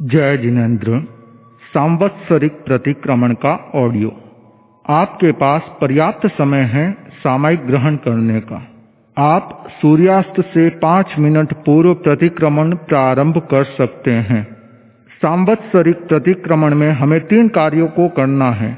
जय जिनेन्द्र सांवत्सरिक प्रतिक्रमण का ऑडियो। आपके पास पर्याप्त समय है सामयिक ग्रहण करने का। आप सूर्यास्त से पाँच मिनट पूर्व प्रतिक्रमण प्रारंभ कर सकते हैं। सांवत्सरिक प्रतिक्रमण में हमें तीन कार्यों को करना है।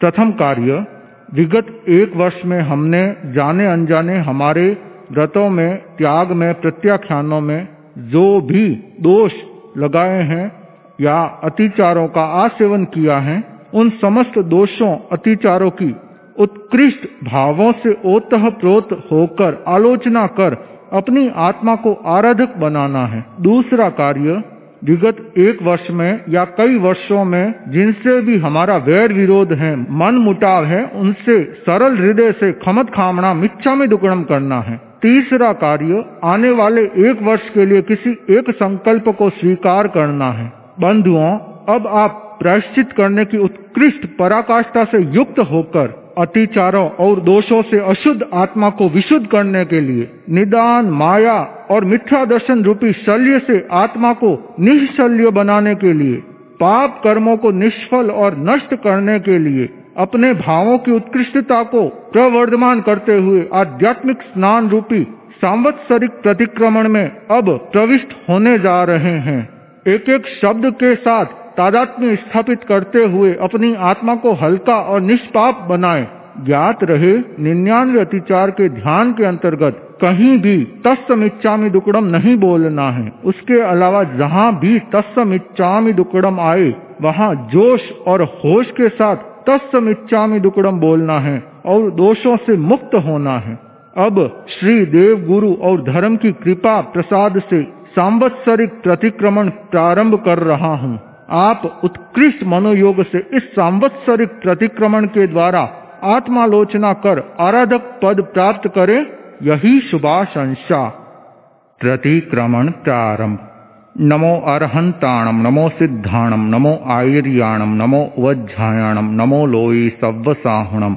प्रथम कार्य, विगत एक वर्ष में हमने जाने अनजाने हमारे व्रतों में, त्याग में, प्रत्याख्यानों में जो भी दोष लगाए हैं या अतिचारों का आसेवन किया है, उन समस्त दोषों अतिचारों की उत्कृष्ट भावों से ओतः प्रोत होकर आलोचना कर अपनी आत्मा को आराधक बनाना है। दूसरा कार्य, विगत एक वर्ष में या कई वर्षों में जिनसे भी हमारा वैर विरोध है, मन मुटाव है, उनसे सरल हृदय से खमत खामना मिच्छा में दुकड़म करना है। तीसरा कार्य, आने वाले एक वर्ष के लिए किसी एक संकल्प को स्वीकार करना है। बंधुओं, अब आप प्रायश्चित करने की उत्कृष्ट पराकाष्ठा से युक्त होकर, अतिचारों और दोषों से अशुद्ध आत्मा को विशुद्ध करने के लिए निदान, माया और मिथ्या दर्शन रूपी शल्य से आत्मा को निशल्य बनाने के लिए, पाप कर्मों को निष्फल और नष्ट करने के लिए अपने भावों की उत्कृष्टता को प्रवर्धमान करते हुए आध्यात्मिक स्नान रूपी सांवत्सरिक प्रतिक्रमण में अब प्रविष्ट होने जा रहे हैं। एक एक शब्द के साथ तादात्म्य स्थापित करते हुए अपनी आत्मा को हल्का और निष्पाप बनाए। ज्ञात रहे, निन्यानवे अतिचार के ध्यान के अंतर्गत कहीं भी तस्समिच्छामि दुकड़म नहीं बोलना है। उसके अलावा जहाँ भी तस्समिच्छामि दुकड़म आए, वहाँ जोश और होश के साथ तस्समिच्छामि दुकड़म बोलना है और दोषों से मुक्त होना है। अब श्री देव गुरु और धर्म की कृपा प्रसाद से सांवत्सरिक प्रतिक्रमण प्रारंभ कर रहा हूँ। आप उत्कृष्ट मनोयोग से इस सांवत्सरिक प्रतिक्रमण के द्वारा आत्मालोचना कर आराधक पद प्राप्त करें। यही शुभाशंसा। प्रतिक्रमण प्रारंभ। नमो अरहंताणम नमो सिद्धाणम नमो आयर्याणम नमो वज्झायाणम नमो लोई सव्वसाहुणम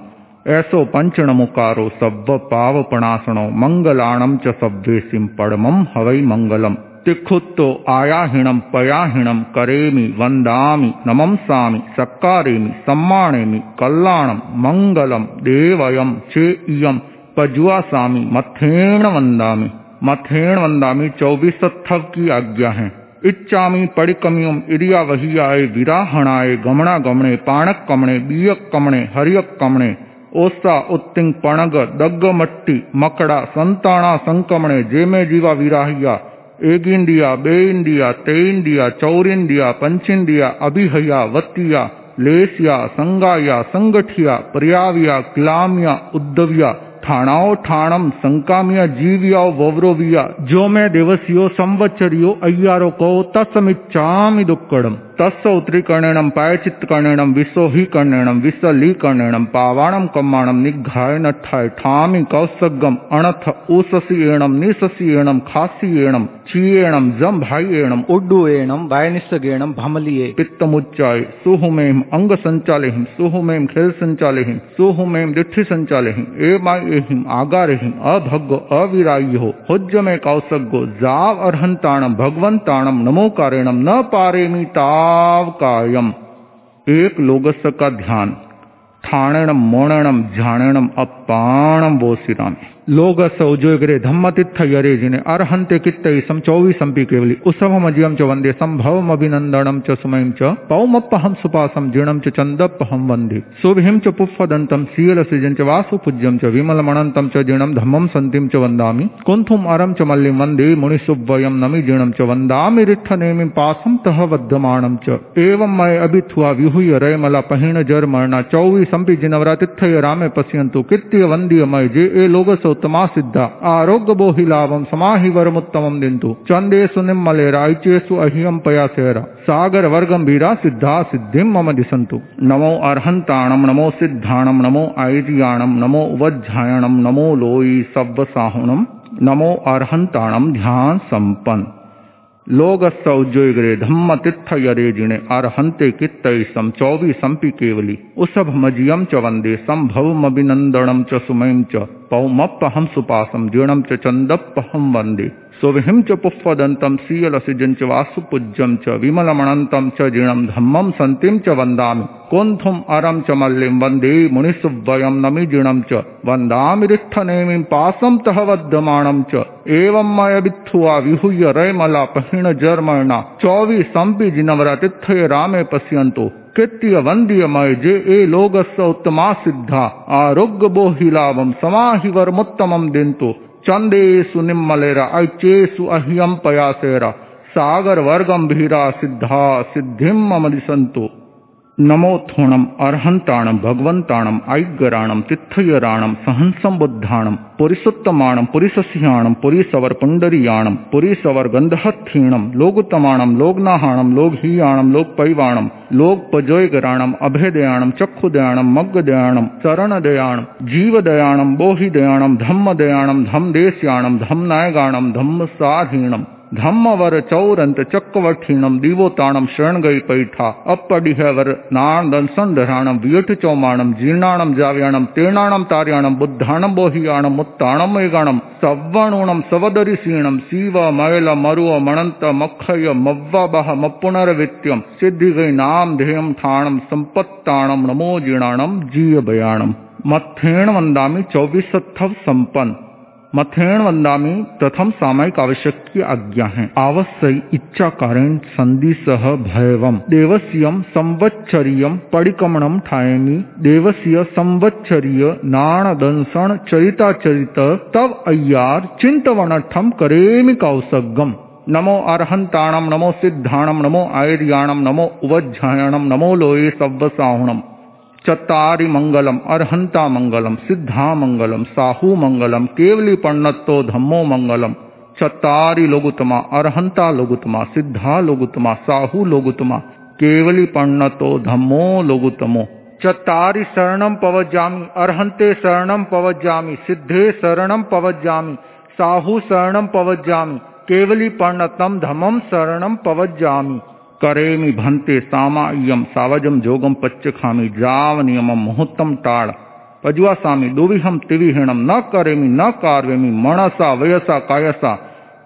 ऐसो पंचणमुकारो सव्व पावपणासणो मंगलाणम च सव्वेसिम पड़मम हवै मंगलम। तिखुत्तो आयाहिणम पयाहिणम करेमि वंदामि नमंसामि सक्कारेमि सम्मानेमि कल्याणम मंगलम, देवयम चे इयम पजुआसामि मथेण वंदामि मथेण वंदामि चौबीस की आज्ञा है। इच्छामी पड़िकमियम इरिया वहियाए विराहणाए गमणा गमणे पाणक कमणे बीयक कमणे हरियक कमणे ओसा उत्तिंग पणग दग्ग मट्टी मकड़ा संताणा संकमणे जेमे जीवा विराहिया एक इंडिया बे इंडिया ते इंडिया बेइंडिया तेइंडिया चौरिंडिया पंचिंडिया अभिहया वत्तिया लेसिया संगाया संगठिया पर्याविया क्लामिया उद्धविया ठाणाओ ठाणम संकामिया जीविया वव्रोविया। जो मैं दिवसियो संवत्सरियो अय्यारो को तस्मिच्छामि दुक्कड़म। तस्स उत्तरीकर्णेणम पायचित्तकर्णेणम विश्वहीकर्णेणम विश्वलीकर्णेणम पावाणम कम्माणम निघाय नठाय ठामि कौसगम अणथ ऊससीएणम निससीएणम खासीएणम चीएणम जम भाईएणम उड्डुएणम वायनिस्सगेणम भमलिये पित्तमुच्चाय, सुहुमेम अंग संचालेहिम सुहुमेम खेल संचालेहिम सुहुमेम दिठि संचालेहिम एमाएहिम अभग अभग्गो अविरायो हुज्ज में कौसगो जाव अर्हंताणम भगवंताणम नमोकारेणम न पारेमी ताव कायम एक लोगस का ध्यान ठाणणम मोणणम झाणणम अपाणम वो सिरामी। धम्मतित्थ यरे जिने अर्हन्ते कित्तै सम चौवीसंपि केवली। उसभमजियम च वंदे संभवम अभिनंदनम च सुमयम च पौमप्पहम सुपासम जीणम च चंदप्पहम वंदे। शुभिम च पुष्पदंतम सील सृजन च वासु पूज्यम च विमलमणंतम च जीणम धम्मम संतिम च वन्दामि। कुंथुम अरम च मल्लिम वंदे मुनिसुव्वयम नमि जीणम च वन्दामि रिट्ठनेमि पासम तह वद्धमाणम च। एवं मय अभिथुआ विहुय रयमला पहिण जर मरणा जिनवरा जिनवरातिथय रामे पश्यन्तु कित्य वन्दीय मय जे ए लोगस उत्तमा सिद्धा आरोग्य बोहि लाभम समाहि वरमुत्तमम दिंतु चंदेशु निम्मले राइचेसु अहियम पयासेरा सागर वर्गम वीरा सिद्धा सिद्धिम मम दिसंतु नमो अर्हंताणम नमो सिद्धाणम नमो आयर्याणम नमो वज्झायणम नमो लोई सव्वसाहुणम नमो अर्हंताणम ध्यान संपन्न लोगस्स उज्जोगरे धम्म तित्थ यरे जिणे अर्हन्ते कित्तै सम चौबी संपि केवली उसभ मजियम च वंदे संभवमभिनन्दनम च सुमयम च पौमप्पहं सुपासं जीर्णं च चन्दप्पहं वंदे। सुविहिं च पुष्पदन्तं सीयलसिजं च वासुपूज्यं च विमलमणन्तं च जीर्णं धम्मं सन्तिं च वन्दामि। कोन्थुम् अरं च मल्लिं वंदे मुनिसुव्वयं नमि जीर्णं च। वन्दामि रिष्ठनेमिं पासं तः वद्यमाणं च। एवं मय वित्थुआ विहूय रैमला पहिणजर्मणा चौवीसंपि जिनवरतिथय रामे पश्यन्तु। कृत्य वन्द्यमय जे ए लोगस्य उत्तमा सिद्धा। आरोग्य समाहि समाहिवरमुत्तमं दिन्तु। चन्देषु निम्मलेरा ऐचेषु अह्यं पयासेरा। सागर वर्गं भीरा सिद्धा, सिद्धिं मम दिशन्तु नमोथोणम अर्हंताणम भगवंताणम ऐगराणम तिथयराणम सहंसम बुद्धाणम पुरिसुत्तमाणम पुरिसस्याणम पुरीसवर पुंडरीयाणम पुरीसवर गंधहत्थीणम लोगुतमाणम लोगनाहाणम लोगहीयाणम लोकपैवाणम लोकपजोयगराणम अभेदयाणम चक्षुदयाणम मग्गदयाणम चरणदयाणम जीवदयाणम बोहिदयाणम धम्मदयाणम धम्मदेश्याणम धम्मनायगाणम धम्मसाधीणम धम्मवर चौरंत चक्रवठीणम दिवोताणम शरणगई पैठा अपडिहवर नाणदन संधराणम वियठ चौमाणम जीर्णाणम जाव्याणम तीर्णाणम तार्याणम बुद्धाणम बोहियाणम मुत्ताणम मेगाणम सव्वणूणम सवदरिसीणम शिव मयल मरुव मणंत मखय मव्वबह मपुनर्वित्यम सिद्धिगई नाम ध्येयम ठाणम संपत्ताणम नमो जीर्णाणम जीय बयाणम मत्थेण वंदामी चौबीसत्थव संपन्न मथेण वंदामी प्रथम सामायिक आवश्यक की आज्ञा है। आवश्यक इच्छा कारण संधि सह भयवम। देवस्यम संवत्सरियम परिकमणम ठायमी। देवस्य संवत्सरीय नाण दंसन चरिताचरित तव अय्यार चिंतवनठम करेमि कौसगम नमो अर्हंताणम नमो सिद्धाणम नमो आयर्याणम नमो उवज्झायणम नमो लोये सव्वसाहुणम। चत्तारि मंगलम, अर्हंता मंगलम, सिद्धा मंगलम, साहू मंगलम, केवली पण्णत्तो धम्मो मंगलम। चत्तारि लोगुतमा, अर्हंता लोगुतमा, सिद्धा लोगुतमा, साहू लोगुतमा, केवली पण्णतो धम्मो लोगुतमो। चत्तारि शरणं पवज्जामि अर्हन्ते शरणं पवज्जामि, सिद्धे शरणं पवज्जामि, साहू शरणं पवज्जामि, केवली पर्णतम धमम शरणं पवज्जामि। करेमि भन्ते सामाय्यम सावजम जोगम पच्चखामि जाव नियमम मुहूर्तम टाड़ पजुआसामि दुविहम तिविहीणम न करेमि न कार्वेमि मनसा वयसा कायसा।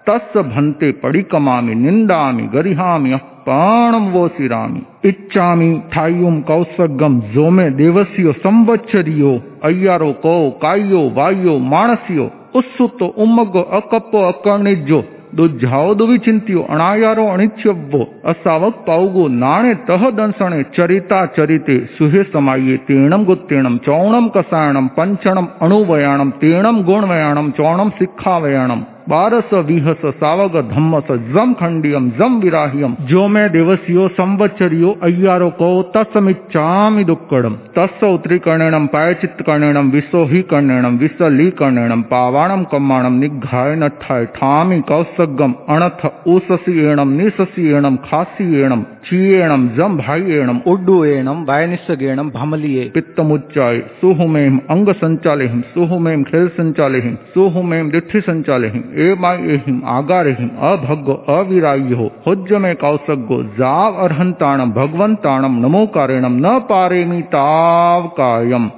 तस् भन्ते पडिकमामि निंदामि गरिहामि अपाणम वो वोसिरामि। इच्छामि ठायुम कौसगम जोमे देवस्यो संवत्सरियो। अय्यारो को कायो वायो मानसियो उत्सुतो उमगो अकपो अकर्णिजो ದುಜ್ಜಾವುದು ವಿಚಿಂತ್ಯೋ ಅಣಾಯಾರೋ ಅಣಿಚ್ಯವ್ಯೋ ಅಸ್ಸಾವತ್ ಪಾವುಗೋ ನಾಣೆ ತಹ ದಂಸಣೆ ಚರಿತಾ ಚರಿತೆ ಸುಹೆ ಸಮಾಯೆ ತೇಣಂ ಗೊತ್ತೇಣಂ ಚೌಣಂ ಕಸಾಯಣಂ ಪಂಚಣಂ ಅಣುವಯಾಣಂ ತೇಣಂ ಗುಣವಯಾಣಂ ಚೌಣಂ ಸಿಕ್ಖಾವಯಾಣಂ बारस विहस सावग धम्मस जम खंडियम जम विराहियम जो मैं देवसियो संवत्सरियो अय्यारो को तस्मिच्चामि दुक्कड़म तस् उत्तरीकर्णेणम पायचित कर्णेणम विसोहि कर्णेणम विसली कर्णेणम पावाणम कम्माणम निघाय नठाय ठामि कौसगम अणथ ऊससीएणम निससीएणम खासीएणम चीएणम जम भाईएणम उड्डुएणम वायनिस्सगेणम भमलिये। पित्तमुच्चाय सुहुमेम अंग संचालेहिम सुहुमेम खेल संचालेहिम सुहुमेम दिठि संचालेहिम आगारेहिम अभग्गो अविरायो हुज्ज में कौसग्गो जाव अर्हंताणम भगवंताणम नमोकारेणम न पारेमी ताव कायम।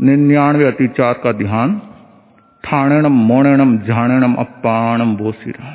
निन्यानवे अतिचार का ध्यान। ठाणेणम मोणेणम झाणेणम अपाणम बोसिरा।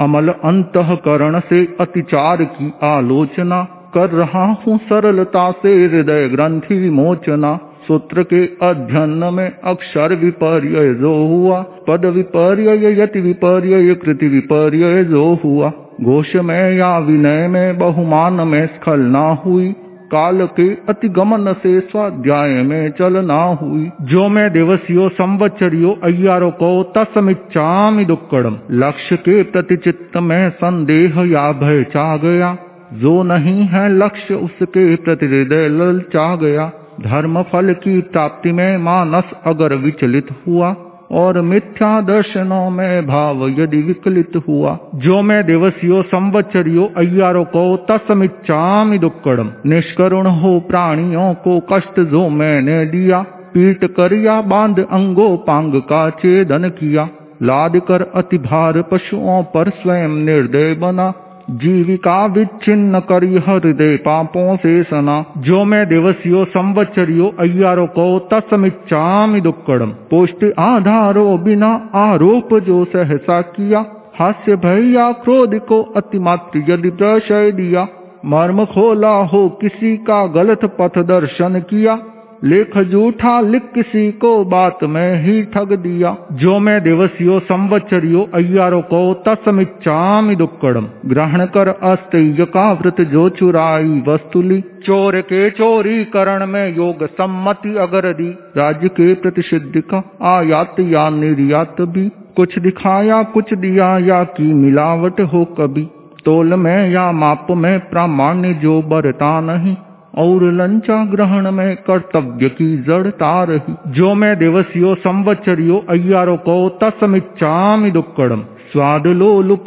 अमल अंतकरण से अतिचार की आलोचना। कर रहा हूँ सरलता से हृदय ग्रंथि विमोचना। सूत्र के अध्ययन में अक्षर विपर्य जो हुआ, पद विपर्य यति विपर्य कृति विपर्य जो हुआ। घोष में या विनय में, बहुमान में स्खलना हुई। काल के अतिगमन से स्वाध्याय में चल चलना हुई। जो मैं दिवसियो संवत्सरियो अय्यारो को तस्मिच्चामि दुक्कड़म। लक्ष्य के प्रति चित्त में संदेह या भय चा गया जो नहीं है लक्ष्य, उसके प्रति हृदय ललचा गया धर्म फल की प्राप्ति में मानस अगर विचलित हुआ, और मिथ्या दर्शनों में भाव यदि विकलित हुआ, जो मैं दिवसियो संवत्सरियो अय्यारो को तस्मिच्चामि दुक्कड़म। निष्करुण हो प्राणियों को कष्ट जो मैंने दिया पीट कर या बाँध अंगो पांग का छेदन किया लाद कर अति भार पशुओं पर स्वयं निर्दय बना जीविका विच्छिन्न करी हृदय पापों से सना। जो मैं दिवसियो संवत्सरियो अय्यारो को तस्मिच्छामि दुक्कड़म। पुष्टि आधारो बिना आरोप जो सहसा किया। हास्य भैया क्रोध को अतिमात्र यदि प्रशय दिया। मर्म खोला हो किसी का गलत पथ दर्शन किया। लेख जूठा लिख किसी को बात में ही ठग दिया। जो मैं दिवसियो संवत्सरियो अय्यारो को तस्मिच्छामि दुक्कड़म। ग्रहण कर अस्तेय का व्रत जो चुराई वस्तुली चोर के चोरी करण में योग सम्मति अगर दी। राज्य के प्रतिषिद्ध का आयात या निर्यात भी। कुछ दिखाया, कुछ दिया, या की मिलावट हो कभी। तोल में या माप में प्रामाण्य जो बरता नहीं। और लंचा ग्रहण में कर्तव्य की जड़ता रही जो मैं दिवसियो संवत्सरियो अय्यारो को तस्मिच्छामि दुक्कड़म।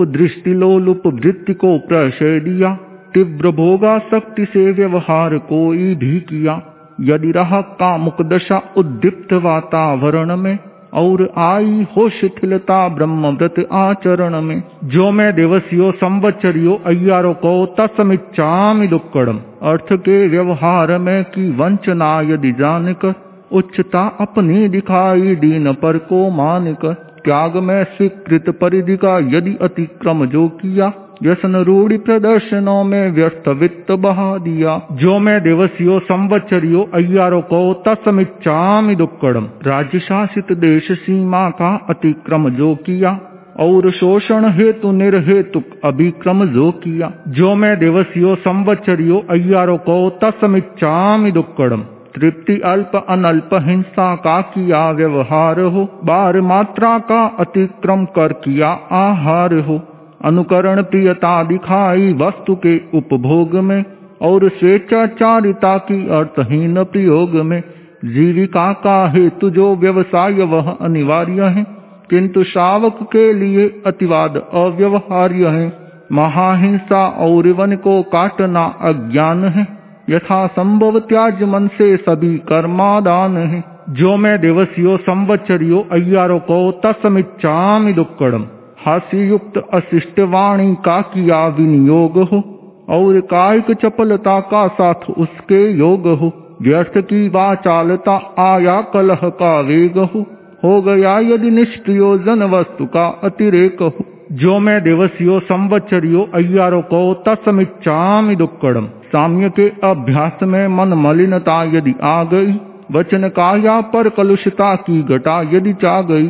दृष्टि लोलुप, वृत्ति को प्रशय दिया तीव्र भोगा शक्ति से व्यवहार कोई भी किया। यदि रहा कामुक दशा, उद्दीप्त वातावरण में। और आई हो शिथिलता ब्रह्म व्रत आचरण में। जो मैं दिवसियो संवत्सरियो अय्यारो को तस्मिच्छामि दुक्कड़म। अर्थ के व्यवहार में की वंचना यदि जानकर उच्चता अपनी दिखाई दीन पर को मानकर त्याग में स्वीकृत परिधि का यदि अतिक्रम जो किया व्यसन रूढ़ी प्रदर्शनों में व्यस्त वित्त बहा दिया। जो मैं दिवसियो संवत्सरियो अय्यारो को तस्मिच्छामि दुक्कड़म। राज्य शासित देश सीमा का अतिक्रम जो किया, और शोषण हेतु निर्हेतुक अभिक्रम जो किया। जो मैं दिवसियो संवत्सरियो अय्यारो को तस्मिच्छामि दुक्कड़म। तृप्ति अल्प अनल्प हिंसा का किया व्यवहार हो। बार मात्रा का अतिक्रम कर किया आहार हो। अनुकरण प्रियता दिखाई वस्तु के उपभोग में, और स्वेच्छाचारिता की अर्थहीन प्रयोग में। जीविका का हेतु जो व्यवसाय, वह अनिवार्य है, किंतु शावक के लिए अतिवाद अव्यवहार्य है। महाहिंसा और वन को काटना अज्ञान है। यथा संभव त्याज मन से सभी कर्मादान है। जो मैं दिवसियो, संवत्सरियो, अय्यारो को तस्मिच्छामि दुक्कड़म। हास्य युक्त अशिष्ट वाणी का किया विनियोग हो, और कायिक चपलता का साथ उसके योग हो। व्यर्थ की वाचालता आया कलह का वेग हो हो गया यदि निष्क्रियो जन वस्तु का अतिरेक हो। जो मैं दिवसियो संवत्सरियो अय्यारो को तस्मिच्छामि दुक्कड़म। साम्य के अभ्यास में मन मलिनता यदि आ गई, वचन काया पर कलुषता की घटा यदि चा गई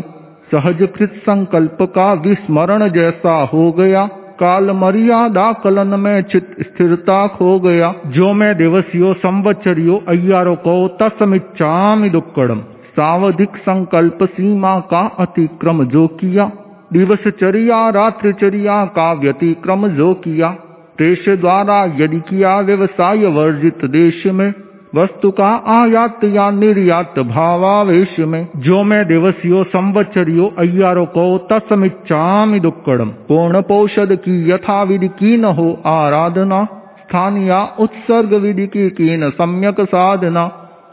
सहजकृत संकल्प का विस्मरण जैसा हो गया। काल मर्यादा कलन में चित स्थिरता खो गया। जो मैं दिवसियो संवत्सरियो अय्यारो को तस्मिच्छामि दुक्कड़म। सावधिक संकल्प सीमा का अतिक्रम जो किया। दिवसचर्या रात्रिचर्या का व्यतिक्रम जो किया। देश द्वारा यदि किया व्यवसाय वर्जित देश में। वस्तु का आयात या निर्यात भावावेश में जो मैं दिवसियो संवचरियो अय्यारो को तस्मिच्छामि दुक्कड़म। पूर्ण पोषद की यथा विधि की न हो आराधना। स्थानीय उत्सर्ग विधि की कीन सम्यक साधना।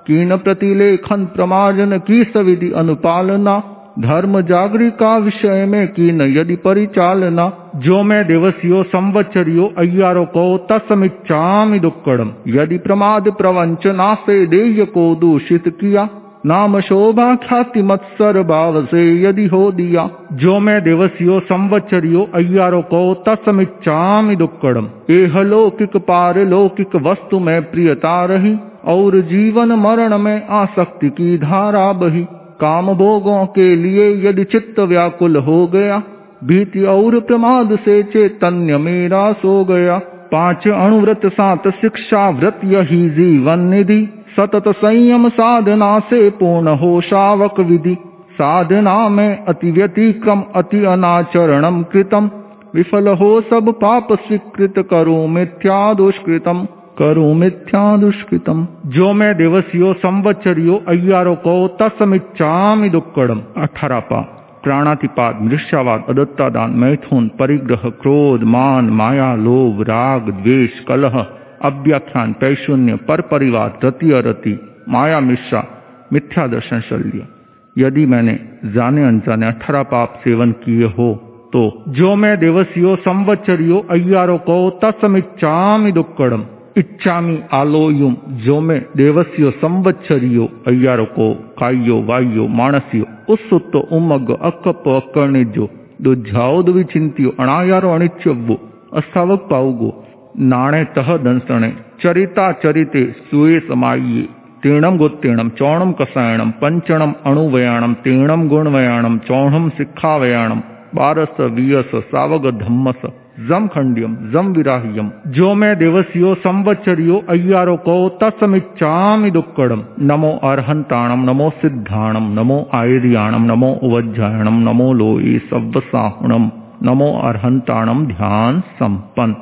कीन प्रतिलेखन प्रमार्जन की सविधि अनुपालना। धर्म जागरी का विषय में कीन यदि परिचालना। जो मैं दिवसियो संवत्सरियो अय्यारो को तस्मिच्छामि दुक्कड़म। यदि प्रमाद प्रवंचना से देय को दूषित किया। नाम शोभा ख्याति मत्सर भाव से यदि हो दिया। जो मैं दिवसियो संवत्सरियो अय्यारो को तस्मिच्छामि दुक्कड़म। एह लौकिक पारलौकिक वस्तु में प्रियता रही। और जीवन मरण में आसक्ति की धारा बही। काम भोगों के लिए यदि चित्त व्याकुल हो गया, भीति और प्रमाद से चैतन्य मेरा सो गया। पाँच अणुव्रत सात शिक्षा व्रत यही जीवन निधि। सतत संयम साधना से पूर्ण हो शावक विधि। साधना में अति व्यतिक्रम, अति अनाचरणम कृतम। विफल हो सब पाप स्वीकृत करो मिथ्या दुष्कृतम। करो मिथ्या दुष्कृतम जो मैं दिवसियो संवत्सरियो अय्यारो को तस्मिच्छामि दुक्कड़म अठारह पा प्राणातिपात मृष्यावाद, अदत्तादान, मैथुन, परिग्रह, क्रोध, मान, माया, लोभ, राग, द्वेष, कलह, अव्याख्यान, पैशून्य पर परिवार रति अरति माया, मिश्रा मिथ्या दर्शन शल्य। यदि मैंने जाने अनजाने अठारह पाप सेवन किए हो तो। जो मैं देवसियो संवत्सरियो अय्यारो को तत्समिच्छामि दुक्कड़म इच्छामी आलोयुम जो मैं देवस्यो संवत्सरियो अय्यारो को कायो वायो मानसियो ಉಸ್ಸುತ್ತು ಉಮ್ಮಗ್ಗು ಅಕ್ಕಪ್ಪು ಅಕ್ಕಣಿಜ್ಜು ದುಜ್ಜಾವುದು ವಿಚಿಂತಿಯು ಅಣಾಯಾರು ಅಣಿಚ್ಯವ್ವು ಅಸ್ಥಾವಕ್ ಪಾವುಗು ನಾಣೆ ತಹ ದಂಸಣೆ ಚರಿತಾ ಚರಿತೆ ಸುಯೇ ಸಮಾಯಿಯೇ तीणम गोत्तीणम चौणम कसायणम पंचणम अणुवयाणम तीणम गुणवयाणम चौणम सिक्खावयाणम बारस वियस सावग धम्मस जम खंडियम जम विराह्यम जो मैं देवसियो संवत्सरियो अय्यारो को तत्समिच्छामि दुक्कड़म नमो अर्हंताणम नमो सिद्धाणम नमो आयर्याणम नमो उवज्जायणम नमो लोई सव्वसाहुणम नमो अर्हंताणम ध्यान संपन्न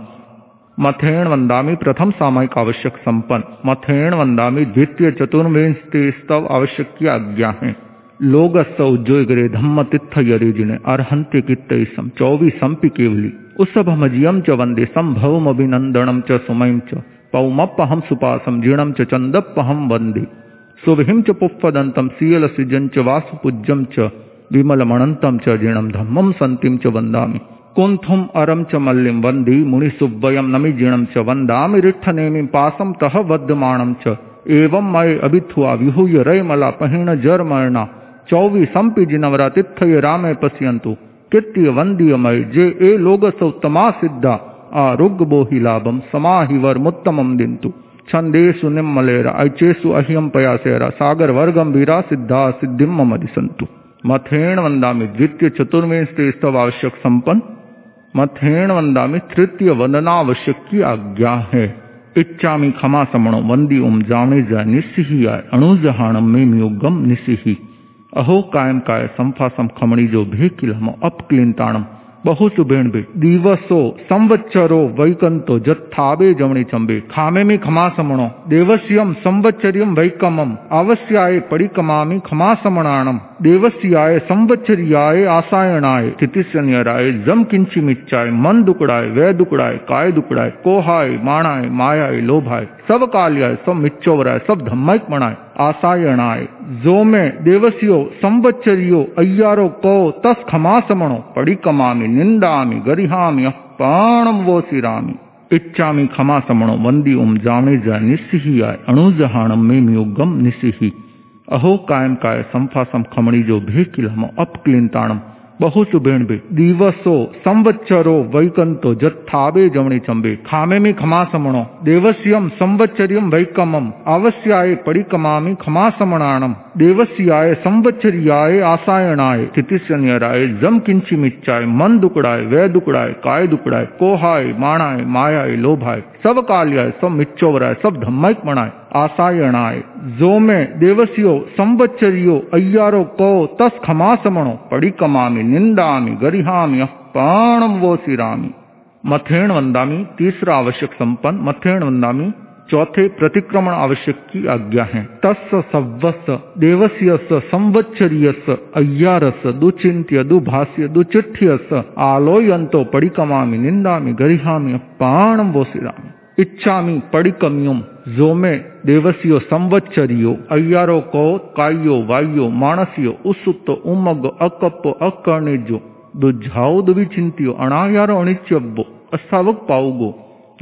मथेण वंदामी प्रथम सामयिक आवश्यक संपन्न मथेण वंदामी द्वितीय चतुर्विंशति स्तव आवश्यक की आज्ञा है लोग उज्जोगरे धम्म तिथ यरिजिने अर्हंत्य कित्तम चौबीस संपि केवली उसभमजियम च वंदे संभवम अभिनंदनम च सुमयम च। पौमप्पहम सुपासम जीणम च चंदप्पहम वंदे सुभिम च पुप्पदंतम सीयल सिजन च वासुपूज्यम च। विमलमणंतम च जीणम धम्मम संतिम च वंदामि कुंथुम अरम च मल्लिम वंदी मुनिसुब्बयम नमी जीणम च वंदामि रिठनेमि पासम तह वद्यमाणम च। एवं मय अभिथुआ विहूय रय मला पहिण जर मरना चौवी संपि जिनवरा तिथय रामे पश्यंतु। कित्य वंदीय मय जे ए लोग सौतमा सिद्धा आरोग्य बोहि लाभम समाहिवर मुत्तमम दिंतु। छंदेशु निम्मलेरा, ऐचेसु अह्यम पयासेरा, सागर वीरा सिद्धा, सिद्धिम मम दिसंतु। मथेण वंदामि, द्वितीय चतुर्विंश स्तव आवश्यक संपन्न। मथेण वंदामि, तृतीय वंदनावश्यक की आज्ञा है। इच्छामि खमा समणो, वंदी उम जाने जा आय अणुजहाणम में म्योगम निसिही अहो कायम काय संफासम खमणी जो भे किलमो अपक्लिंताणम बहु सुभेण बे, दिवसो, संवत्सरो वैकंतो जत्थाबे जमणी चंबे। खामे में खमा समणो देवस्यम संवत्सरियम वैकमम। अवश्याय परिकमामि खमा समणाणम देवस्याय संवत्सरियाय आसायणाय। तिथिस्यन्यराय जम किंची मिच्चाय, मन दुकड़ाय, वै दुकड़ाय, काय दुकड़ाय, कोहाय, माणाय, मायाय, लोभाय। सब काल्याय सब मिच्चोवराय सब धम्मक मणाय देवस्यो, संवत्सरियो, अय्यारो को तस खमा समणो पड़िकमामि निंदामि, गरिहामि अपाणम वो सिरामि इच्छामि खमा समणो वंदी उम जाने जा निसिही आय अणुजहाणम में म्योगम निसिही अहो कायम काय संफासम खमणी जो भे किलमो अपक्लिंताणम बहु सुभेण बे दिवसो, संवत्सरो, वैकंतो, जत्थाबे जमणी चंबे। खामे में खमा समणो देवस्यम संवत्सरियम वैकमम अवश्याय परिकमामि खमा समणाणम देवस्याय संवत्सरियाय आसायणाय। तिथिस्यन्यराय जम किंची मिच्चाय मन दुकड़ाय, वै दुकड़ाय, काय दुकड़ाय, कोहाय, माणाय, मायाय, लोभाय। सब काल्याय सब मिच्चोवराय, सब धम्मक मणाय देवस्यो संवत्सरियो, अय्यारो को, तस खमा समणो पड़िकमामि निंदामि गरिहामि अपाणम वो सिरामि मथेण वंदामी तीसरा आवश्यक संपन्न मथेण वंदामी चौथे प्रतिक्रमण आवश्यक की आज्ञा है। तस् सव्वस, देवस्यस, संवत्सरीयस, अय्यारस दुचिंत्य दुभाष्य दुचिठ्यस आलोयंतो पड़िकमामि निंदामि अपाणम वो सिरामि इच्छामि पडिकम्युम् व्योमे देवस्यो संवत्सर्यो, अय्यारो कौ कायो वायो माणस्यो उसुतो उमगो अकप्पो अकर्णिजो दुझाओ दुविचिंत्यो अणायारो अणिच्यब्बो असावक पाऊगो,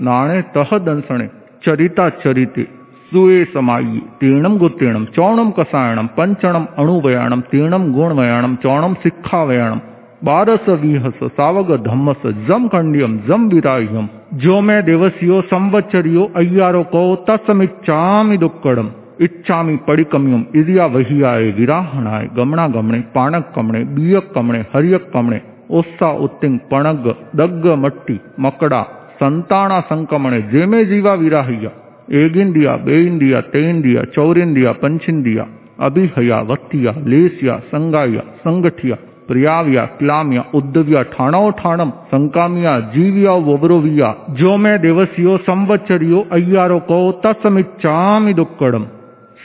नाणे तह दंसणे, चरिता चरिते, सुए समायी तीर्णम गुत्तीर्णम चौणम कसायणम पंचणम अणुवयाणम तीर्णम गुणवयाणम चौणम सिक्खावयाणम बारस विहस सावग धम्मस जम खंडियम जम विराह्यम जो मैं देवसियो संवत्सरियो अय्यारो को तत्समिच्छामि दुक्कड़म इच्छामि पड़िकम्यम इदिया वहियाय विराहणाय गमणा गमणे पाणक कमणे बियक कमणे हरियक कमणे ओस्सा उत्तिंग पणग, दग्ग मट्टी, मकड़ा, संताणा संकमणे जेमे जीवा विराह्य। एगिंदिया, बेइंदिया, तेइंदिया, चौरिंदिया पंचिंदिया अभिहया, वत्तिया, लेसिया, संगाया, संगठिया प्रियाव्या, क्लाम्या उद्धव्या ठाणो ठाणम, संकामिया, जीविया ववरोविया जो मैं देवसियो, संवत्सरियो, अय्यारो को तत्समिच्छामि दुक्कड़म।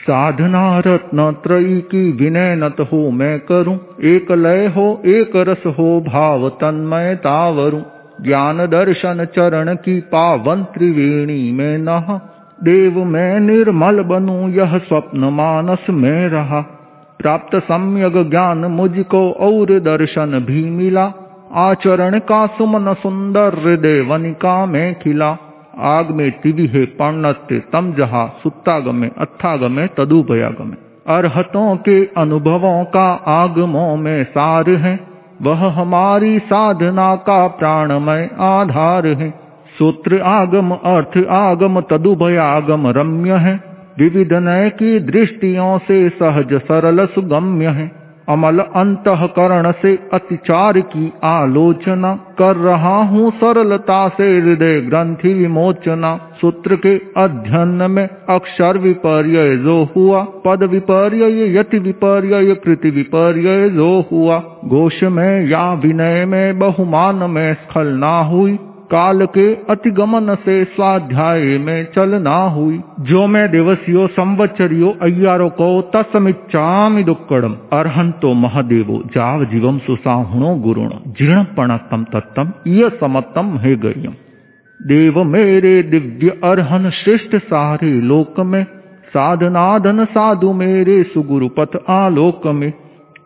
साधना रत्न त्रयी की विनय नत हो मैं करूँ, एक लय हो, एक रस हो, भाव तन्मय तावरूं। ज्ञान दर्शन चरण की पावन त्रिवेणी में नह, देव मैं निर्मल बनूं, यह स्वप्न मानस में रहा। प्राप्त सम्यक ज्ञान मुझको और दर्शन भी मिला। आचरण का सुमन सुंदर वनिका में खिला। आग में तिविहे पर्णस्ते तम जहा सुत्तागमे अत्थागमे तदुपयागमे। अरहतों के अनुभवों का आगमों में सार है। वह हमारी साधना का प्राणमय आधार है। सूत्र आगम, अर्थ आगम, तदुभयागम, रम्य है। विविध नय की दृष्टियों से सहज सरल सुगम्य है। अमल अंतकरण से अतिचार की आलोचना। कर रहा हूँ सरलता से हृदय ग्रंथि विमोचना। सूत्र के अध्ययन में अक्षर विपर्य जो हुआ, पद विपर्य यति विपर्य कृति विपर्य जो हुआ। घोष में या विनय में, बहुमान में स्खलना हुई। काल के अतिगमन से स्वाध्याय में चल चलना हुई। जो मैं दिवसियो, संवत्सरियो, अय्यारो को तस्मिच्चामि दुक्कड़म। अर्हंतो महादेवो, जाव जीवम सुसाहुणो गुरुण। जीर्ण पणतम तत्तम ये समत्तम हे गयम देव मेरे दिव्य अर्हन श्रेष्ठ सारे लोक में साधनाधन साधु मेरे सुगुरु पथ आलोक में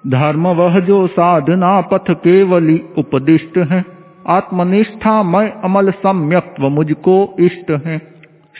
धर्म वह जो साधना पथ केवली उपदिष्ट है। आत्मनिष्ठा मैं अमल सम्यक्त्व मुझको इष्ट है।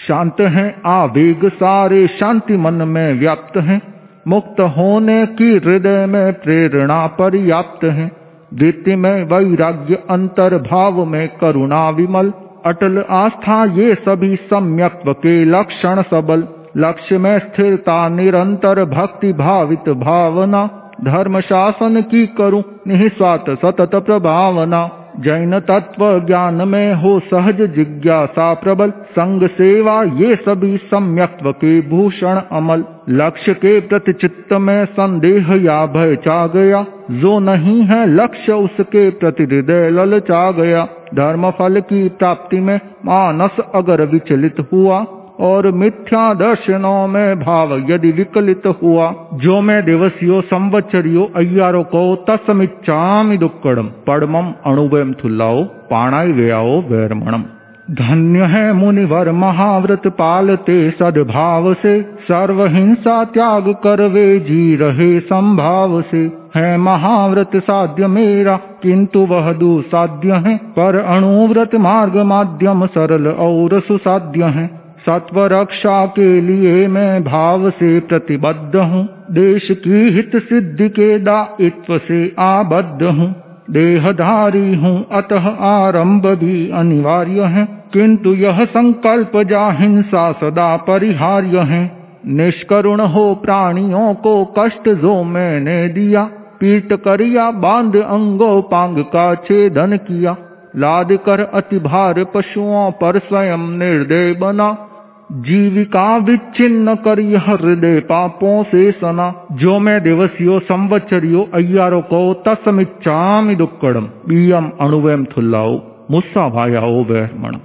शांत है, आवेग सारे शांति मन में व्याप्त है। मुक्त होने की हृदय में प्रेरणा पर्याप्त है। वृत्ति में वैराग्य अंतर भाव में करुणा विमल। अटल आस्था, ये सभी सम्यक्त्व के लक्षण सबल। लक्ष्य में स्थिरता, निरंतर भक्ति भावित भावना। धर्म शासन की करूँ, निस्वार्थ सतत प्रभावना। जैन तत्व ज्ञान में हो सहज जिज्ञासा प्रबल। संग सेवा ये सभी सम्यक्त्व के भूषण अमल। लक्ष्य के प्रति चित्त में संदेह या भय चा गया। जो नहीं है लक्ष्य उसके प्रति हृदय ललचा गया। धर्म फल की प्राप्ति में मानस अगर विचलित हुआ। और मिथ्या दर्शनों में भाव यदि विकलित हुआ, जो मैं दिवसियो संवत्सरियो अय्यारो को तस्मिच्चामि दुक्कड़म। पड़मम अणुवयम थुल्लाओ पाणाई व्याओ वैरमणम। धन्य है मुनिवर महाव्रत पालते सद्भाव से सर्व हिंसा त्याग कर वे जी रहे संभाव से। है महाव्रत साध्य मेरा, किंतु वह दुसाध्य है, पर अणुव्रत मार्ग माध्यम सरल और सुसाध्य है। सत्व रक्षा के लिए मैं भाव से प्रतिबद्ध हूँ। देश की हित सिद्धि के दायित्व से आबद्ध हूँ। देहधारी हूँ, अतः आरंभ भी अनिवार्य है। किंतु यह संकल्प जा हिंसा सदा परिहार्य है। निष्करुण हो प्राणियों को कष्ट जो मैंने दिया। पीट करिया, बाँध अंगो पांग का छेदन किया। लाद कर अति भार पशुओं पर स्वयं निर्दय बना। जीविका विच्छिन्न कर यह हृदय पापों से सना। जो मैं दिवसियो संवत्सरियो अय्यारो को तस्मिच्चामि दुक्कड़म। बीयम अणुवयम थुल्लाओ, मुस्सा भायाओ वैरमण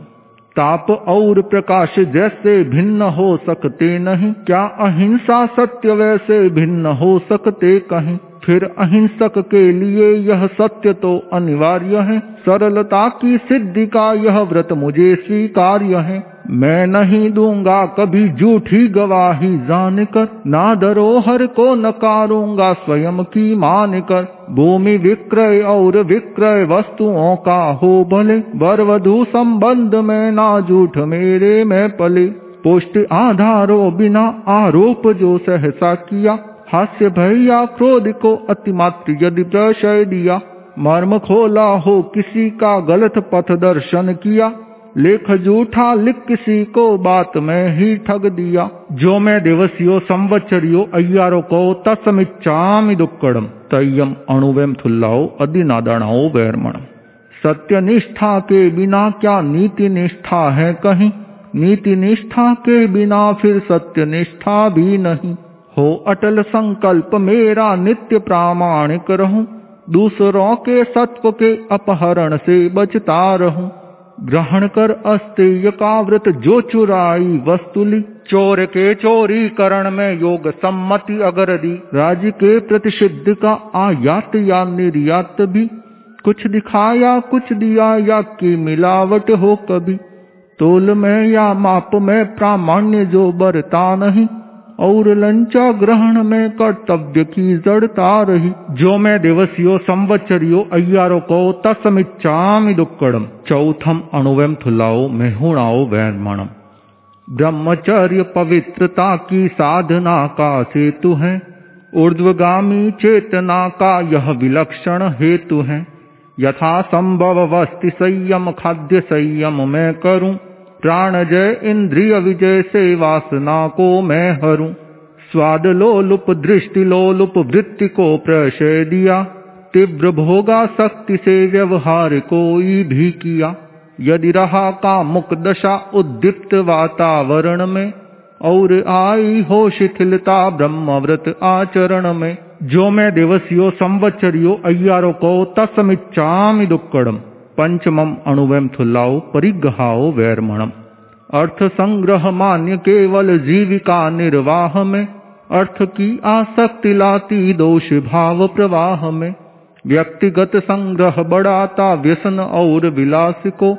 ताप और प्रकाश जैसे भिन्न हो सकते नहीं। क्या अहिंसा सत्य वैसे भिन्न हो सकते कहीं? फिर अहिंसक के लिए यह सत्य तो अनिवार्य है। सरलता की सिद्धि का यह व्रत मुझे स्वीकार्य है। मैं नहीं दूँगा कभी झूठी गवाही जान कर ना धरोहर को नकारूँगा स्वयं की मान कर भूमि विक्रय और विक्रय वस्तुओं का हो भले, वरवधु संबंध में ना झूठ मेरे में पले। पुष्ट आधारो बिना आरोप जो सहसा किया, हास्य भैया क्रोध को अतिमात्र यदि प्रशय दिया। मर्म खोला हो किसी का गलत पथ दर्शन किया लेख जूठा लिख किसी को बात में ही ठग दिया। जो मैं दिवसियो संवत्सरियो अय्यारो को तस्मिच्चामि दुक्कड़म। तय्यम अणुवेम थुल्लाओ, अधिनादाणाओ वैरमण सत्य निष्ठा के बिना क्या नीति निष्ठा है कहीं? नीति निष्ठा के बिना फिर सत्य निष्ठा भी नहीं। हो अटल संकल्प मेरा नित्य प्रामाणिक रहूँ। दूसरों के सत्व के अपहरण से बचता रहूँ। ग्रहण कर अस्तेय का व्रत जो चुराई वस्तुली। चोर के चोरी करण में योग सम्मति अगर दी। राज्य के प्रतिषिद्ध का आयात या निर्यात भी। कुछ दिखाया, कुछ दिया, या की मिलावट हो कभी। तोल में या माप में प्रामाण्य जो बरता नहीं। और लंचा ग्रहण में कर्तव्य की जड़ता रही जो मैं दिवसियो संवत्सरियो अय्यारो को तस्मिच्चामि दुक्कड़म। चौथम अणुवम थुलाओ मेहुणाओ वैरमणम। ब्रह्मचर्य पवित्रता की साधना का सेतु है। ऊर्ध्वगामी चेतना का यह विलक्षण हेतु है। यथा संभव वस्ति संयम, खाद्य संयम मैं करूँ। प्राण जय इंद्रिय विजय से वासना को मैं हरूं। स्वाद लोलुप, दृष्टि लोलुप, वृत्ति को प्रशय दिया। तीव्र भोगा शक्ति से व्यवहार कोई भी किया। यदि रहा कामुक दशा उद्दीप्त वातावरण में, और आई हो शिथिलता ब्रह्मव्रत आचरण में, जो मैं दिवसियो संवत्सरियो अय्यारो को तस्मिच्चामि दुक्कड़म। पंचमम अणुवम थुल्लाओ परिग्रहाओ वैरमणम अर्थ संग्रह मान्य केवल जीविका निर्वाह में अर्थ की आसक्ति लाती दोष भाव प्रवाह में व्यक्तिगत संग्रह बढ़ाता व्यसन और विलास को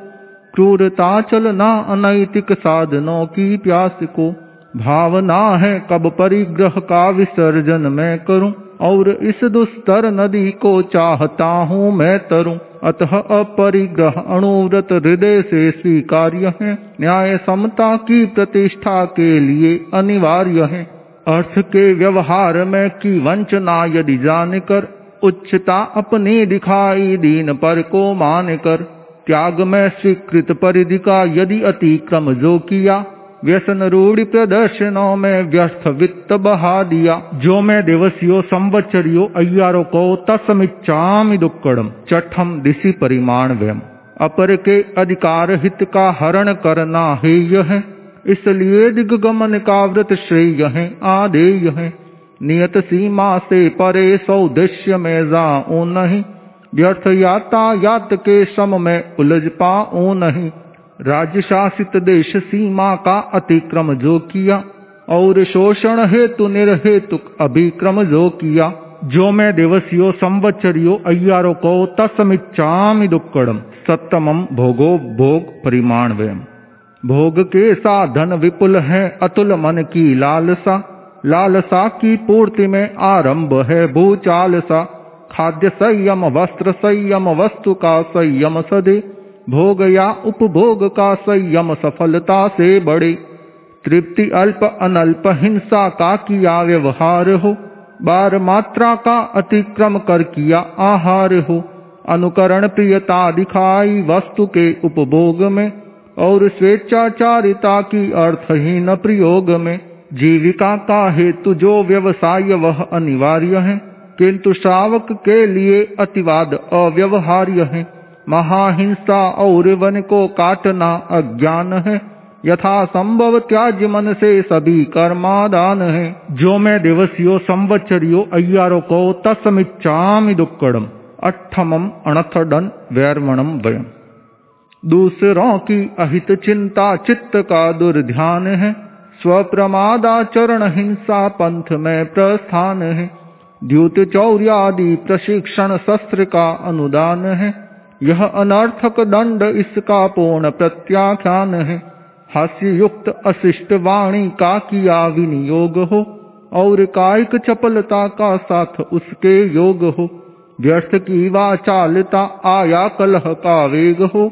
क्रूरता चलना अनैतिक साधनों की प्यास को। भावना है कब परिग्रह का विसर्जन मैं करूँ, और इस दुस्तर नदी को चाहता हूँ मैं तरूं। अतः अपरिग्रह अणुव्रत हृदय से स्वीकार्य है। न्याय समता की प्रतिष्ठा के लिए अनिवार्य है। अर्थ के व्यवहार में की वंचना यदि जान कर उच्चता अपनी दिखाई दीन पर को मान कर त्याग में स्वीकृत परिधि का यदि अतिक्रम जो किया व्यसन रूढ़ी प्रदर्शनों में व्यर्थ वित्त बहा दिया जो मैं दिवसियो संवत्सरियो, अय्यारो को तस्मिच्चामि दुक्कड़म, चठम दिशि परिमाण व्यम। अपर के अधिकार हित का हरण करना है इसलिए दिग्गमन का व्रत श्रेय है, आदेय है। नियत सीमा से परे सौदेश्य में जाऊँ नहीं, व्यर्थ यातायात के सम में उलझ पाऊँ नहीं। राज्य शासित देश सीमा का अतिक्रम जो किया, और शोषण हेतु निर्हेतु अभिक्रम जो किया, जो मैं दिवसियो संवत्सरियो अय्यारो को तस्मिच्चामि दुक्कड़म सप्तमम भोगो भोग परिमाण व्यम भोग के साधन विपुल है, अतुल मन की लालसा लालसा की पूर्ति में आरंभ है भूचालसा, खाद्य संयम, वस्त्र संयम, वस्तु का संयम सदे भोग या उपभोग का संयम सफलता से बड़े। तृप्ति अल्प अनल्प हिंसा का किया व्यवहार हो। बार मात्रा का अतिक्रम कर किया आहार हो। अनुकरण प्रियता दिखाई वस्तु के उपभोग में और स्वेच्छाचारिता की अर्थहीन प्रयोग में। जीविका का हेतु जो व्यवसाय, वह अनिवार्य है, किंतु श्रावक के लिए अतिवाद अव्यवहार्य है। महाहिंसा और वन को काटना अज्ञान है। यथा संभव त्याज मन से सभी कर्मादान है। जो मैं दिवसियो संवत्सरियो अय्यारो को तस्मिच्चामि दुक्कड़म। अठमम अणथडन वैरमणम वयम। दूसरों की अहित चिंता चित्त का दुर्ध्यान है। स्वप्रमादाचरण हिंसा पंथ में प्रस्थान है। द्युत चौर्यादि प्रशिक्षण शस्त्र का अनुदान है। यह अनर्थक दंड इसका पूर्ण प्रत्याख्यान है। हास्य युक्त अशिष्ट वाणी का किया विनियोग हो, और कायिक चपलता का साथ उसके योग हो। व्यर्थ की वाचालता आया कलह का वेग हो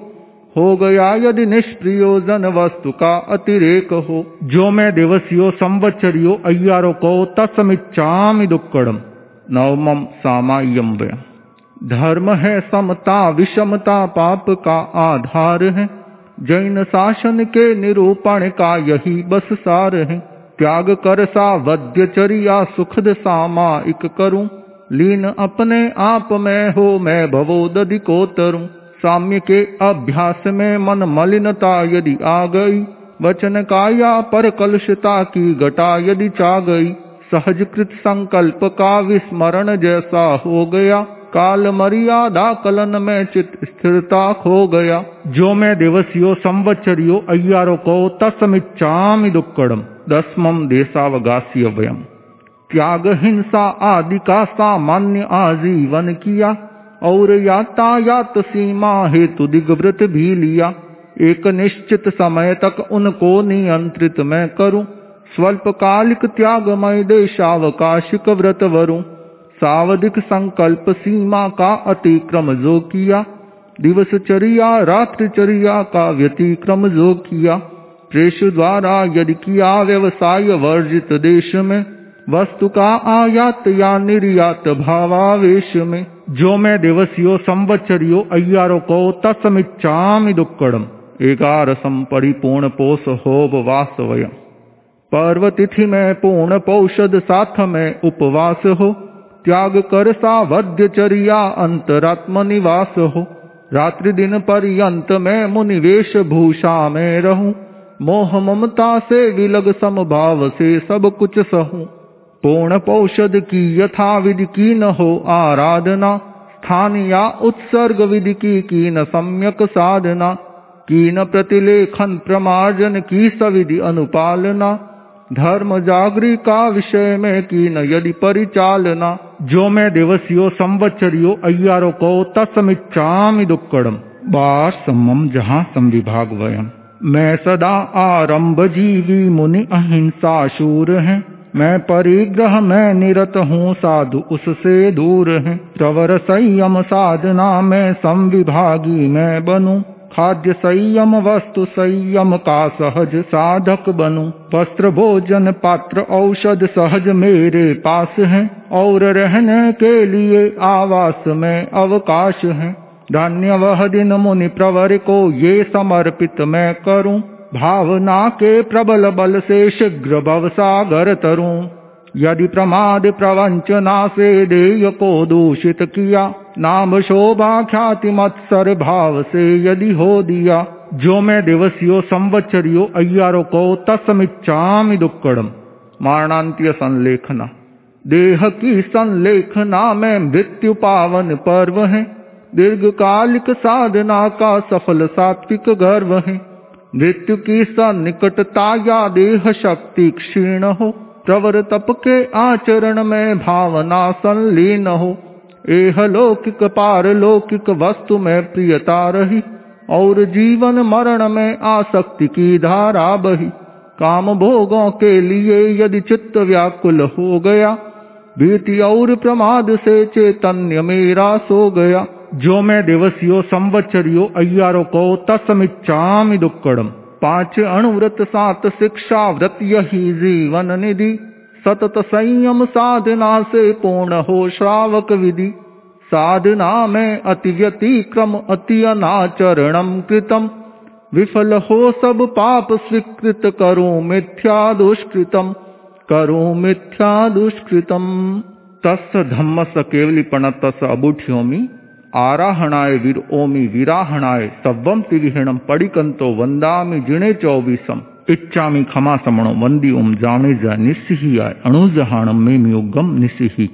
हो गया यदि निष्प्रयोजन वस्तु का अतिरेक हो। जो मैं दिवसियो संवत्सरियो अय्यारो को तस्मिच्चामि दुक्कड़म नवमम सामायम धर्म है समता, विषमता, पाप का आधार है। जैन शासन के निरूपण का यही बस सार है। त्याग कर सा वद्यचरिया सुखद सामायिक करूँ। लीन अपने आप में हो, मैं भवोदधि को तरूं। साम्य के अभ्यास में मन मलिनता यदि आ गई, वचन काया पर कलुषता की घटा यदि चा गई सहज कृत संकल्प का विस्मरण जैसा हो गया काल मर्यादा कलन में चित स्थिरता खो गया। जो मैं दिवसियो संवत्सरियो अय्यारो को तस्मिच्चामि दुक्कड़म। दसमम देशावगास्य व्यम। त्याग, हिंसा आदि का सामान्य आजीवन किया। और यातायात सीमा हेतु दिग्वृत भी लिया। एक निश्चित समय तक उनको नियंत्रित मैं करूँ। स्वल्पकालिक त्यागमय देशावकाशिक व्रत वरु। सावधिक संकल्प सीमा का अतिक्रम जो किया दिवसचर्या रात्रिचर्या का व्यतिक्रम जो किया, प्रेष द्वारा यदि किया व्यवसाय वर्जित देश में, वस्तु का आयात या निर्यात भावावेश में, जो मैं दिवसियो संवत्सरियो अय्यारो को तस्मिच्छामि दुक्कड़म। एकारसम परिपूर्ण पोष होब पर्व तिथि में पूर्ण पौषद साथ में उपवास हो। त्याग कर सावध्यचर्या अंतरात्म निवास हो। रात्रि दिन पर्यंत में मुनिवेश भूषा में रहूँ। मोह ममता से विलग समभाव से सब कुछ सहूं। पूर्ण पौषद की यथा विधि की न हो आराधना। स्थान या उत्सर्ग विधि की की न सम्यक साधना। की न प्रतिलेखन प्रमार्जन की सविधि अनुपालना। धर्म जागरी का विषय में की न यदि परिचालना, जो मैं दिवसियो संवत्सरियो अय्यारो को तस्मिच्छामि दुक्कड़म। बार सम्मम जहाँ संविभाग वयम मैं सदा आरंभ जीवी मुनि अहिंसा शूर है। मैं परिग्रह में निरत हूँ, साधु उससे दूर है। प्रवर संयम साधना में संविभागी मैं बनूं। खाद्य संयम वस्तु संयम का सहज साधक बनू। वस्त्र भोजन पात्र औषध सहज मेरे पास है। और रहने के लिए आवास में अवकाश है। धन्य वह दिन मुनि प्रवर को ये समर्पित मैं करूँ। भावना के प्रबल बल से शीघ्र भव सागर तरूं। यदि प्रमाद प्रवंचना से देय को दूषित किया नाम शोभा ख्याति मत्सर भाव से यदि हो दिया जो मैं दिवसियो संवत्सरियो अय्यारो को तस्मिच्छामि दुक्कड़म। मारणांत्य संलेखना। देह की संलेखना में मृत्यु पावन पर्व है। दीर्घकालिक साधना का सफल सात्विक गर्व है। मृत्यु की सन्निकटता या देह शक्ति क्षीण हो। प्रवर तप के आचरण में भावना संलीन हो एह लौकिक पारलौकिक वस्तु में प्रियता रही, और जीवन मरण में आसक्ति की धारा बही। काम भोगों के लिए यदि चित्त व्याकुल हो गया, भीति और प्रमाद से चैतन्य मेरा सो गया। जो मैं दिवसियो, संवत्सरियो, अय्यारो को तस्मिच्छामि दुक्कड़म। पाँच अणुव्रत सात शिक्षा व्रत यही जीवन निधि। सतत संयम साधना से पूर्ण हो श्रावक विधि। साधना में अति व्यतिक्रम, अति अनाचरणम कृतम। विफल हो सब पाप स्वीकृत करो मिथ्या दुष्कृतम। करो मिथ्या दुष्कृतम। तस् धम्म स केवलीपण तस अबुठ्योमी। आराहणाय वीर ओमी वीराहणाय तव्वम तिरिहणम पड़िकंतो वंदा जिणे चौबीसम। इच्छामि खमा समण वंदी ओम जावणेजा निस्सिहियाय अणुजहाणम में योगम निस्सिहि।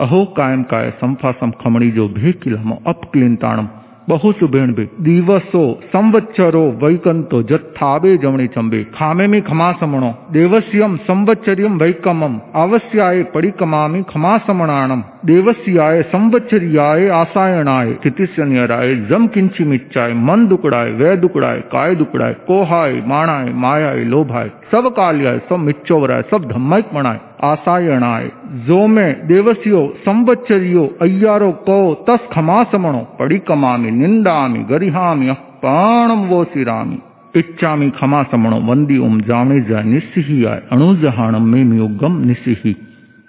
अहो कायम काय संफासम खमणी जो कि अपक्लिंताणम बहु भेण भे दिवसो, संवत्सरो वैकंतो जत्थाबे जमणे चंबे खामे में खमा समणो देवस्यम संवत्सरियम वैकमम। अवश्याय परिकमामि खमा समणाणम। देवस्याय, संवत्सरियाय, आसायणाय स्थितिशनियराय जम किंची मिच्चाय मन दुकड़ाय वै दुकड़ाय काय दुकड़ाय कोहाय, माणाय, मायाय, लोभाय सब काल्याय सब मिच्चोवराय सब धम्मक मणाय आसायणाय जो में देवस्यो, संवत्सरियो, अय्यारो, को तस खमासमणो पड़ी कमामि निंदामि गरिहामि अपाणम वो सिरामि इच्छामि खमासमणो वंदी ओम जामे जा निस्सिहियाय अणुजहाणम में मियोगम निस्सिहि।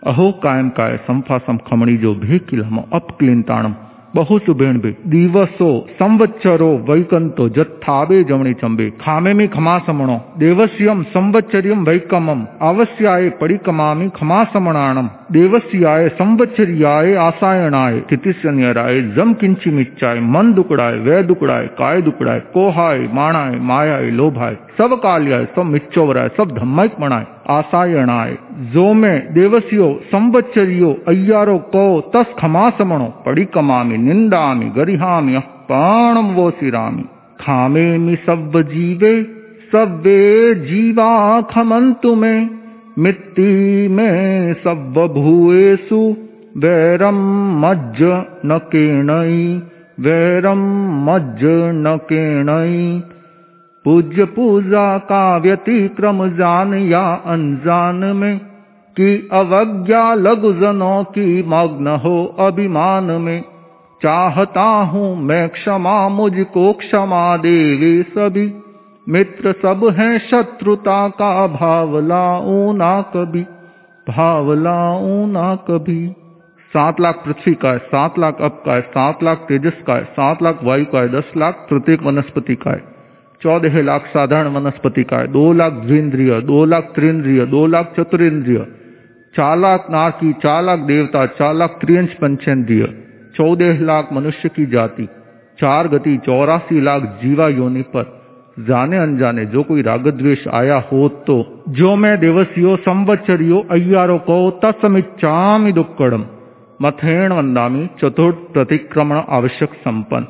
अहो कायमकाय संफासं खमणिजो भेकिलम अपक्लिन्ताणम बहुचु भी, दिवसो संवत्सरो वैकंतो जत्थावे जमणी चंबे। खामे में खमा समणो देवस्यम संवत्सरियम वैकमम अवश्याय परिकमामि खमा समणाणम देवस्याय, संवत्सरियाय, आसायणाय स्थितिशनियराय जम किंची मिच्चाय मन दुकड़ाय वै दुकड़ाय काय दुकड़ाय कोहाय, माणाय, मायाय, लोभाय सब काल्याय सब मिच्चोवराय सब धम्मक मणाय आसायणाय जो में देवस्यो, संवत्सरियो, अय्यारो, को, तस खमासमणो पड़ी कमामि निंदामि गरिहामि अपाणम वो सिरामि खामेमि सब जीवे सव्वे जीवा खमंतु में। मिट्टी में सब वैरम मज्ज न केणई वैरम मज्ज न केणई पूज्य पूजा का व्यतिक्रम जान या अनजान में, कि अवज्ञा लघुजनों की मग्न हो अभिमान में। चाहता हूँ मैं क्षमा, मुझको क्षमा देवे सभी। मित्र सब हैं शत्रुता का भाव लाऊं ना कभी, भाव लाऊं ना कभी। सात लाख पृथ्वी का है, सात लाख अप का है, सात लाख तेजस का है, सात लाख वायु का है, दस लाख प्रत्येक वनस्पति का है। चौदह लाख साधारण वनस्पति का है, दो लाख द्विंद्रिय, दो लाख त्रिंद्रिय, दो लाख चतुरेंद्रिय। चार लाख नारकी, चार लाख देवता, चार लाख त्रियंश पंचेंद्रिय। चौदह लाख मनुष्य की जाति, चार गति, चौरासी लाख जीवा योनि पर। जाने अनजाने जो कोई राग द्वेष आया हो तो जो मैं देवसियो संवत्सरियो अय्यारो को तत्समिच्छामि दुक्कड़म। मथेण वंदामी चतुर्थ प्रतिक्रमण आवश्यक संपन्न।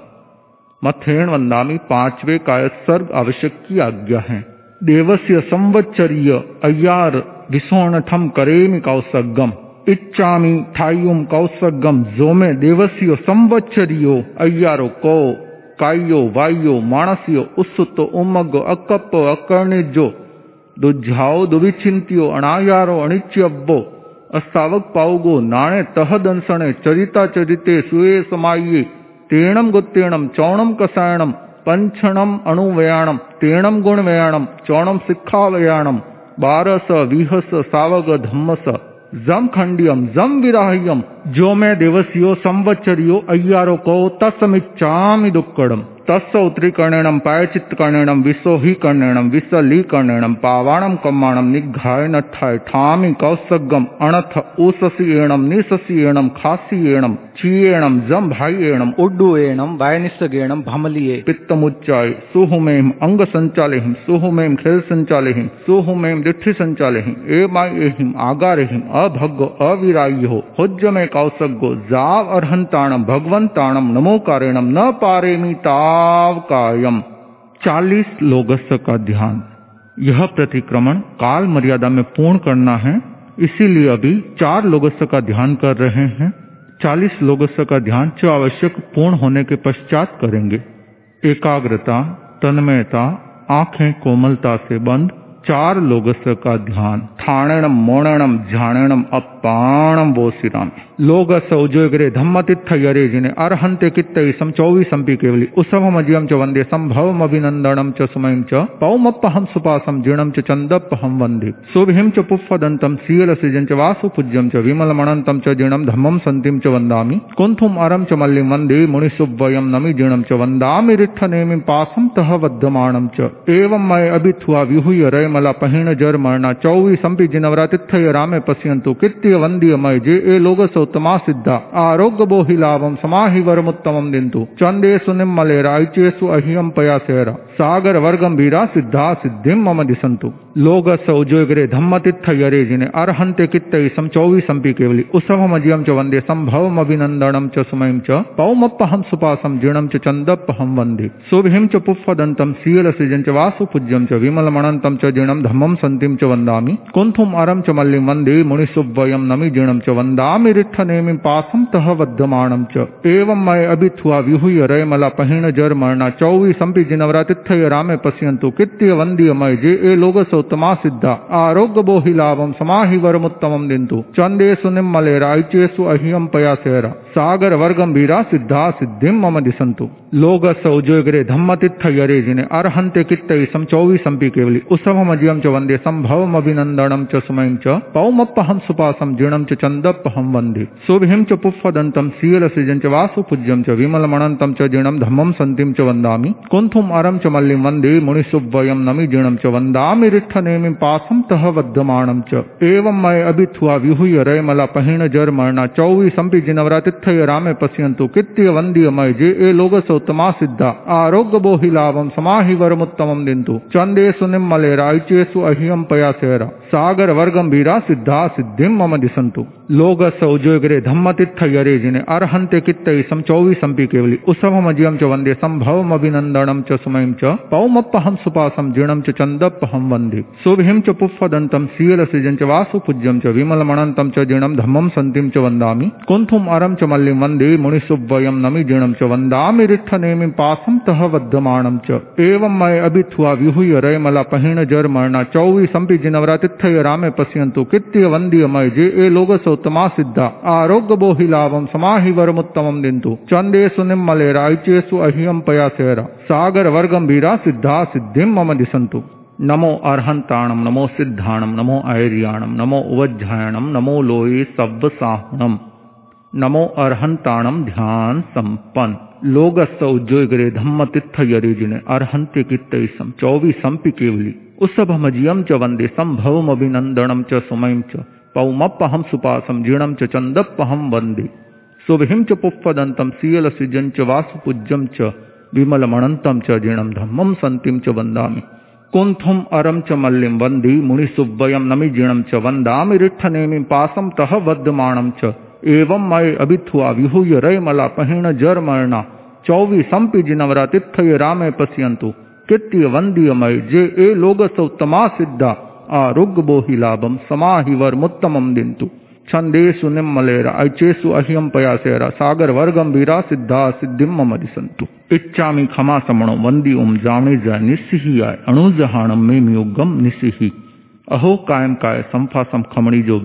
मथेण वंदामी पांचवे काय सर्ग आवश्यक की आज्ञा है। देवस्य संवत्सरीय अय्यार विसोणठम करेमि कौसगम इच्छामि ठायुम कौसगम जो मैं देवस्य संवत्सरियो अय्यारो को कायो वायो मानसियो उत्सुतो उमगो अकप्पो अकर्णिजो दुझाओ दुविचिंतियो अणायारो अणिच्यव्वो अस्तावक पाउगो, नाणे तह दंसणे चरिता चरिते सुए समाये तेणम गुत्तेणम चौणम कसायणम पंचणम अणुवयाणम तेणम गुणवयाणम चौणम सिक्खावयाणम बारस, विहस, सावग, धम्मस जम खंडियम जम विराह्यम जो मैं देवसियो संवत्सरियो अय्यारो को तत्समिच्छामि दुक्कड़म तस्य उत्तरीकर्णेणम पायचित्तकर्णेणम विसोहीकर्णेणम विसलीकर्णेणम पावाणम कम्माणम निघाय नठाय ठामि कौसगम अणथ ऊससीयेणम निससीयेणम खासीयेणम चीयेणम जम भाईयेणम उड्डुएणम वायनिस्सगेणम भमलिये पित्तमुच्चाय सुहुमेम अंग संचालेहिम सुहुमेम खेल संचालेहिम सुहुमेम दिठि संचालेहिम एमायेहिम आगारेहिम अभग्गो अविराह्यो हुज्ज में कौसगो जाव अर्हंताणम भगवंताणम नमोकारेणम न पारेमी ताव कायम। चालीस लोगस का ध्यान। यह प्रतिक्रमण काल मर्यादा में पूर्ण करना है, इसीलिए अभी चार लोगस का ध्यान कर रहे हैं। चालीस लोगस का ध्यान जो आवश्यक पूर्ण होने के पश्चात करेंगे। एकाग्रता, तन्मयता, आँखें कोमलता से बंद चार लोगस का ध्यान ठाणणम मोणणम झाणणम अपाणम बोसिराम लोगस उजोगरे धम्मतित्थ यरे जिने अर्हंते कित्त सम चौवीसंपि केवली। उसवमजियम च वंदे संभवम अभिनंदनम च सुमयम च पौमप्पहम सुपासम जीणम च चंदप्पहम वंदे सुभिम च पुफ्फदंतम सील सृजन च वासु पूज्यम च विमलमणंतम च जीणम धम्मम संतिम च वंदामि कुंथुम अरम च मल्लिम वंदे मुनिसुवयम नमि जीणम च वंदामि रिट्ठ नेमि पासम तह वध्यमाणम च। एवं मय अभिथुआ विहुय रय मला पहिण जर मरणा जिनवरा तिथय रामे पश्यंतु कित्य वंदीय मय जे ए लोगस उत्तमा सिद्धा। आरोग्य बोहि लाभम समाहि वरमुत्तम दिंतु। चंदेशु निम्मले रायचेसु अहियम पयासेरा। सागर वर्गम वीरा सिद्धा सिद्धिम मम दिसंतु लोगस उजोगरे धम्मतित्थ यरे जिने अर्हंते कित्त सम चौवीसंपि केवली। उसवमजियम च वंदे संभवम अभिनंदनम च सुमयम च पौमप्पहम सुपासम जीणम च चंदप्पहम वंदे सुभिम च पुफ्फदंतम सील सृजन च वासु पूज्यम च विमलमणंतम च जीणम धम्मम संतिम च वंदामि कुंथुम अरम च मल्लिम वंदे मुनिसुवयम नमि जीणम च वंदामि रिट्ठ नेमि पासम तह वध्यमाणम च। एवं मय अभिथुआ विहुय रय मला पहिण जर मरणा चौवीसंपि जिनवरातिथय रामे पश्यन्तु, कित्य वंदीय मय जे ए लोगस सिद्धा आरोग्य बोहि लाभम समाहि वरमुत्तमम दिंतु चंदेसु निम्मले रायचेसु अहियम पयासेरा सागर वीरा सिद्धा सिद्धिम मम दिसंतु लोगस उजोगरे धम्मतित्थ यरे जिने अर्हंते कित्त सम चौवीसंपि केवली उसवमजियम च वंदे संभवम अभिनंदनम च सुमयम च पौमप्पहम सुपासम जीणम च चंदप्पहम वंदे सुभिम च पुफ्फदंतम सील सृजन च वासु पूज्यम च विमलमणंतम च जीणम धम्मम संतिम च वंदामि कुंथुम अरम च मल्लिम वंदे मुनिसुवयम नमि जीणम च वंदामि रिट्ठ नेमि पासम तह वध्यमाणम च। एवं मय अभिथुआ विहुय रय मला पहिण जर मरणा जिनवरा तिथ्य रामे पश्यंतु कित्य वंदीय मय जे ए लोगस उत्तमा सिद्धा। आरोग्य बोहि लाभम समाहि वरमुत्तमम दिंतु चंदेशु निम्मले रायचेसु अहियम पयासेरा सागर वर्गम वीरा सिद्धा सिद्धिम मम दिसंतु लोग सौजोग्रे धम्मतित्थ यरे जिने अर्हन्ते कित्तै सम चौवीसंपि केवली। उसभमजियम च वंदे संभवम अभिनंदनम च सुमयम च पौमप्पहम सुपासम जीणम च चंदप्पहम वंदे। शुभिम च पुष्पदंतम सील सृजन च वासु पूज्यम च विमलमणंतम च जीणम धम्मम संतिम च वन्दामि। कुंथुम अरम च मल्लिम वंदे मुनिसुवयम नमि जीणम च वन्दामि। रिठ्ठनेमि पासम तह वध्यमाणम च। एवं मय अभिथुआ विहुय रयमला पहिण जर मरणा चौवीसंपि जिनवरातिथय रामे पश्यन्तु, कित्य वन्दीयमय जे ए लोग సౌత్తమా సిద్ధ ఆరోగ్యబోహిలాభం సమాహివరముత్తమం దింతు చందేసు నిమ్మలేరాయిచేసు అహ్యం పయాసేర సాగర వర్గం వీరా సిద్ధా సిద్ధిం మమ దిశంతు నమో అర్హంతాణం నమో సిద్ధాణం నమో ఐర్యాణం నమో ఉవజ్జాయణం నమో లోయే సవ్వసాహుణం నమో అర్హంతాణం ధ్యాన్ సంపన్ लोगस्स उज्जोगरे धम्म तिथ यरिजिने अर्हंत्य कित्तैसम चौबीसंपि केवली उसभमजियम च वंदे संभवम अभिनंदनम च सुमयम च सुपासम जीणम च चंदप्पहम वंदे शुभिम च पुष्पदंतम सीयल सृजन च वासुपूज्यम च विमलमणंतम च जीणम धम्मम संतिम च वंदामि कुंथुम अरम च मल्लिम वंदी मुनिसुव्वयम नमी जीणम च वंदामि रिठ्ठनेमि पासम तह वद्यमाणम च। एवं मय अभिथुआ विहूय रयमला पहिण जर मरणा चौवीसंपि जिनवरा तिथय रामे पश्यन्तु। कित्य वंदीयमय जे ए लोग सौतमा सिद्धा आरोग्य बोहि लाभम समाहिवर मुत्तमम दिंतु छंदेशु निम्मलेरा ऐचेषु अह्यम पयासेरा सागर वर्गम वीरा सिद्धा सिद्धिम मम दिसंतु इच्छामि खमा समणो वंदी उम जावणी जा निस्सिही आय अणुजहाणम में मियुगम निस्सिही अहो कायम काय संफासम खमणी जो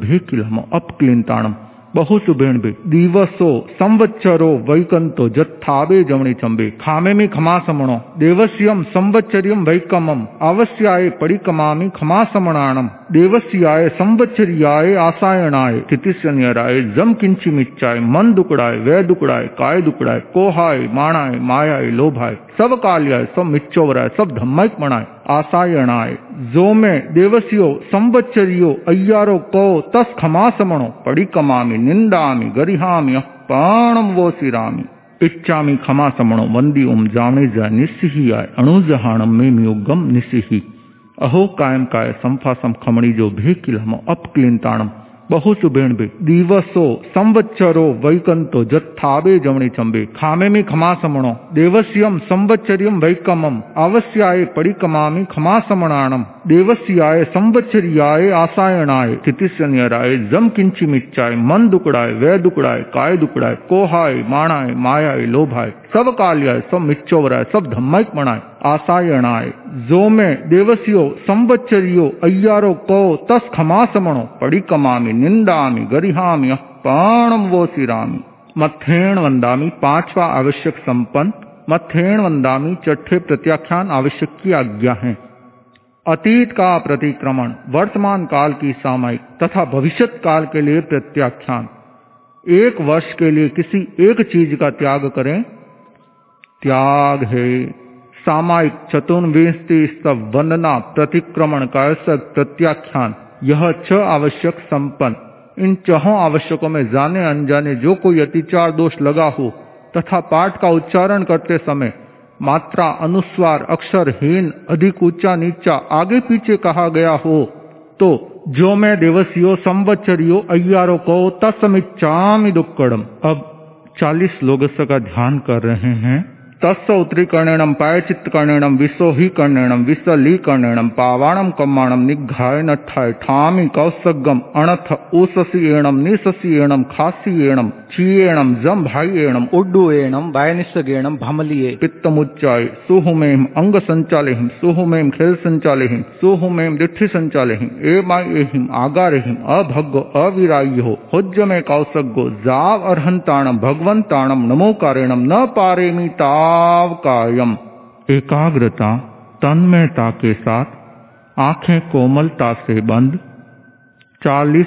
हम अपक्लिंताणम बहुसु भेणबे दिवसो, संवत्सरो, वैकंतो, जत्थाबे, जमणी चंबे। खामे में खमा समणो देवस्यम संवत्सरियम वैकमम अवश्याय परिकमामि खमा समणाणम देवस्याय, संवत्सरियाय, आसायणाय। तितिस्यन्यराय जम किंची मिच्चाय, मन दुकड़ाय, वै दुकड़ाय, काय दुकड़ाय, कोहाय, माणाय, मायाय, लोभाय। सब काल्याय सब मिच्चोवराय सब धम्मक मणाय देवसियो, संवत्सरियो, अय्यारो को, तस खमा समणो पड़िकमामि, निंदामि, गरिहामि अपाणम वो सिरामि इच्छामि खमा समणो वंदी उम जावणे जा निस्सिही आय अणुजहाणम में मियोगम निस्सिही। अहो कायम काय संफासम खमणी जो भेकिलम अपक्लिंताणम बहुसु भेणबे दिवसो, संवत्सरो, वैकंतो, जत्थाबे जमणी चंबे। खामे में खमा समणो देवस्यम संवत्सरियम वैकमम अवश्याय परिकमामि खमा समणाणम देवस्याय संवत्सरियाय आसायणाय तितिस्यन्यराय जम किंची मिच्चाय, मन दुकड़ाय, वै दुकड़ाय, काय दुकड़ाय, कोहाय, माणाय, मायाय, लोभाय सब काल्याय सब मिच्चोवराय, सब धम्मक मणाय संवत्सरियो, अय्यारो को तस खमा समणो पड़िकमामि निंदामि, गरिहामि अपाणम वो सिरामि। मथेण वंदामि पांचवा आवश्यक संपन्न। मथेण वंदामि चट्ठे प्रत्याख्यान आवश्यक की आज्ञा है। अतीत का प्रतिक्रमण, वर्तमान काल की सामायिक तथा भविष्यत काल के लिए प्रत्याख्यान। एक वर्ष के लिए किसी एक चीज़ का त्याग करें। त्याग है। सामायिक चतुर्विंशति स्तव वंदना प्रतिक्रमण का प्रत्याख्यान। यह छह आवश्यक संपन्न। इन छहों आवश्यकों में जाने अनजाने जो कोई अतिचार दोष लगा हो तथा पाठ का उच्चारण करते समय मात्रा, अनुस्वार, अक्षर, हीन, अधिक ऊँचा, नीचा, आगे पीछे कहा गया हो तो जो मैं देवसियो, संवत्सरियो, अय्यारो को तस्मिच्चामि दुक्कड़म। अब चालीस लोग का ध्यान कर रहे हैं। तस्य उत्तरीकर्णेणम पायचित्त कर्णेणम विश्व ही कर्णेणम पावाणम कम्माणम निघाय नठाय ठामी कौसगम अणथ ऊससी एणम निससी एणम खासी एणम चीएणम जम भाई एणम उड्डुएणम वायनिस्सगेणम भमलिये पित्तमुच्चाय सुहुमेम अंग संचालेहिम सुहुमेम खेल संचालेहिम सुहुमेम दिठि संचालेहिम एमाय एहिम आगारेहिम अभग्गो अविरायो होज्य में कौसगो जाव अर्हंताणम भगवंताणम नमोकारेणम न पारेमी ताव कायम एकाग्रता तन्मयता के साथ आँखें कोमलता से बंद चालीस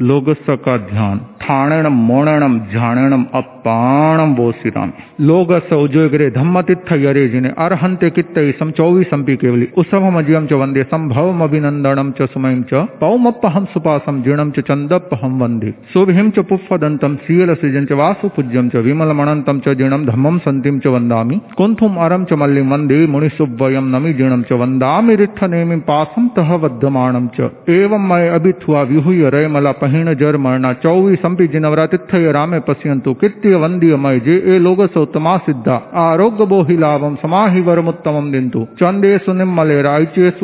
लोगस का ध्यान ठाणेणम मोणेणम झाणेणम अपाणम वोसिराम लोगस उजोगरे धम्मतित्थ यरे जिने अर्हन्ते कित्तै सम चौवीसंपि केवली। उसभमजियम च वंदे संभवम अभिनंदनम च सुमयम च पौमप्पहम सुपासम जीणम च चंदप्पहम वंदे। शुभिम च पुष्पदंतम सील सृजन च वासु पूज्यम च विमल मणंतम च जीणम धम्मम संतिम च वन्दामि। कुंथुम अरम च मल्लिम वंदे मुनिसुव्वयम नमि जीणम च वन्दामि रिठ्ठनेमि पासम तह वध्यमाणम च। एवं मय अभिथुआ विहुय रयमला पहीण जर मरना चौवी संपी जिनवरा तिथय रामे पश्यन्तु कृत्य मय जे ए लोगसोत्तमा सिद्धा। आरोग्य बोहि लाभम समाहि वरमुत्तमम दिन्तु चन्देषु निम्मले